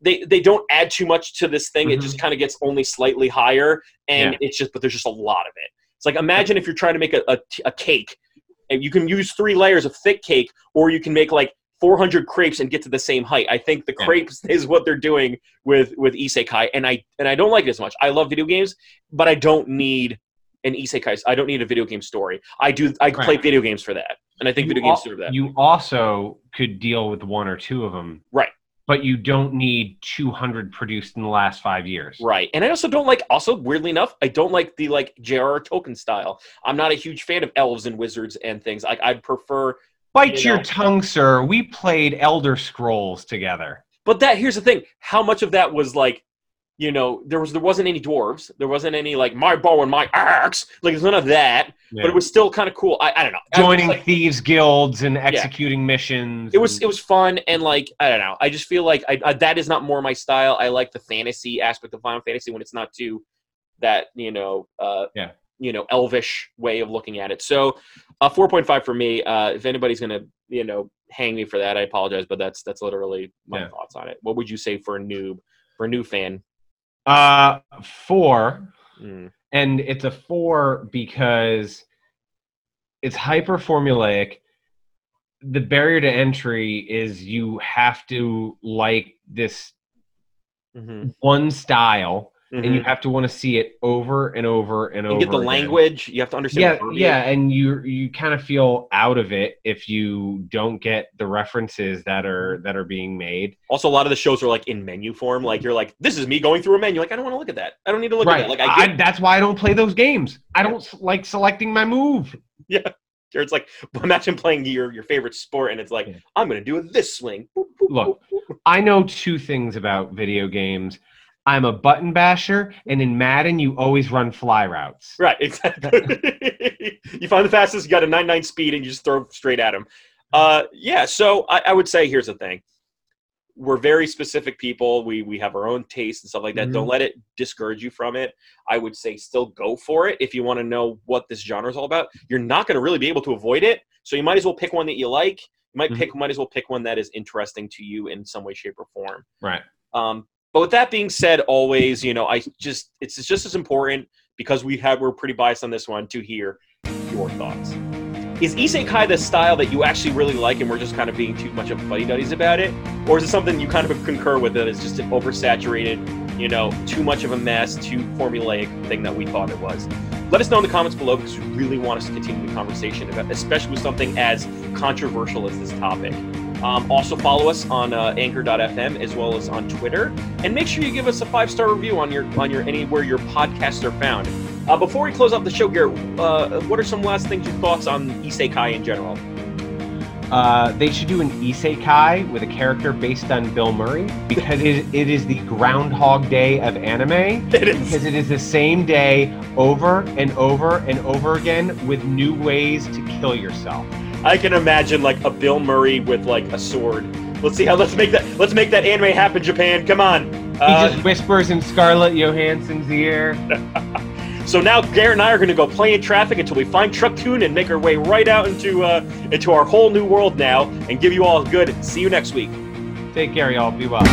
they they don't add too much to this thing. It Mhm. just kind of gets only slightly higher, and Yeah. it's just but there's just a lot of it. It's like imagine if you're trying to make a, a, a cake, and you can use three layers of thick cake, or you can make like 400 crepes and get to the same height. I think the Yeah. crepes is what they're doing with with isekai, and I and I don't like it as much. I love video games, but I don't need an isekai. I don't need a video game story. I do. I play video games for that, and I think You video games al- serve that. You also could deal with one or two of them. Right. But you don't need 200 produced in the last five years. Right. And I also don't like also weirdly enough, I don't like the like J.R.R. Tolkien style. I'm not a huge fan of elves and wizards and things. Like I'd prefer Bite You your know. tongue, sir. We played Elder Scrolls together. but that here's the thing, how much of that was like you know, there was there wasn't any dwarves. There wasn't any like my bow and my axe. Like there's none of that. But it was still kind of cool. I, I don't know. Joining like- thieves guilds and executing missions. it was and- it was fun and like I don't know. I just feel like I, I, that is not more my style. I like the fantasy aspect of Final Fantasy when it's not too that you know uh, Yeah. You know elvish way of looking at it. So uh, four point five for me. Uh, if anybody's gonna you know hang me for that, I apologize, but that's that's literally my Yeah. thoughts on it. What would you say for a noob for a new fan? uh four, Mm, and it's a four because it's hyper formulaic. The barrier to entry is you have to like this mhm, one style, and you mhm. have to want to see it over and over and You over. get the again. language. You have to understand. Yeah, yeah, and you you kind of feel out of it if you don't get the references that are that are being made. Also, a lot of the shows are like in menu form. Like you're like, this is me going through a menu. Like I don't want to look at that. I don't need to look at right. that. Like I get I, that's why I don't play those games. I don't like selecting my move. Or it's like imagine playing your your favorite sport and it's like Yeah. I'm gonna do this swing. Look. I know two things about video games. I'm a button basher, and in Madden, you always run fly routes. Right, exactly. you find the fastest, you got a 99 speed, and you just throw straight at him. Uh, yeah, so I, I would say here's the thing. we're very specific people. We we have our own taste and stuff like that. Mhm. Don't let it discourage you from it. I would say still go for it if you want to know what this genre is all about. You're not going to really be able to avoid it, so you might as well pick one that you like. You might Mhm. pick might as well pick one that is interesting to you in some way, shape, or form. Right. Um, but with that being said, always, you know, I just it's just as important because we have we're pretty biased on this one to hear your thoughts. Is isekai the style that you actually really like, and we're just kind of being too much of fuddy duddies about it, or is it something you kind of concur with that it's just an oversaturated, you know, too much of a mess, too formulaic thing that we thought it was? Let us know in the comments below because we really want us to continue the conversation about, especially with something as controversial as this topic. Um, also follow us on uh, Anchor.fm as well as on Twitter, and make sure you give us a five star review on your on your anywhere your podcasts are found. Uh, before we close out the show, Garrett, uh, what are some last things your thoughts on isekai in general? Uh, they should do an isekai with a character based on Bill Murray because it, it is the Groundhog Day of anime. It is. Because it is the same day over and over and over again with new ways to kill yourself. I can imagine like a Bill Murray with like a sword. Let's see how let's make that let's make that anime happen, Japan. Come on. He Uh, just whispers in Scarlett Johansson's ear. so now Garrett and I are going to go play in traffic until we find Truck-kun and make our way right out into uh, into our whole new world now, and give you all a good. See you next week. Take care, y'all. Be well.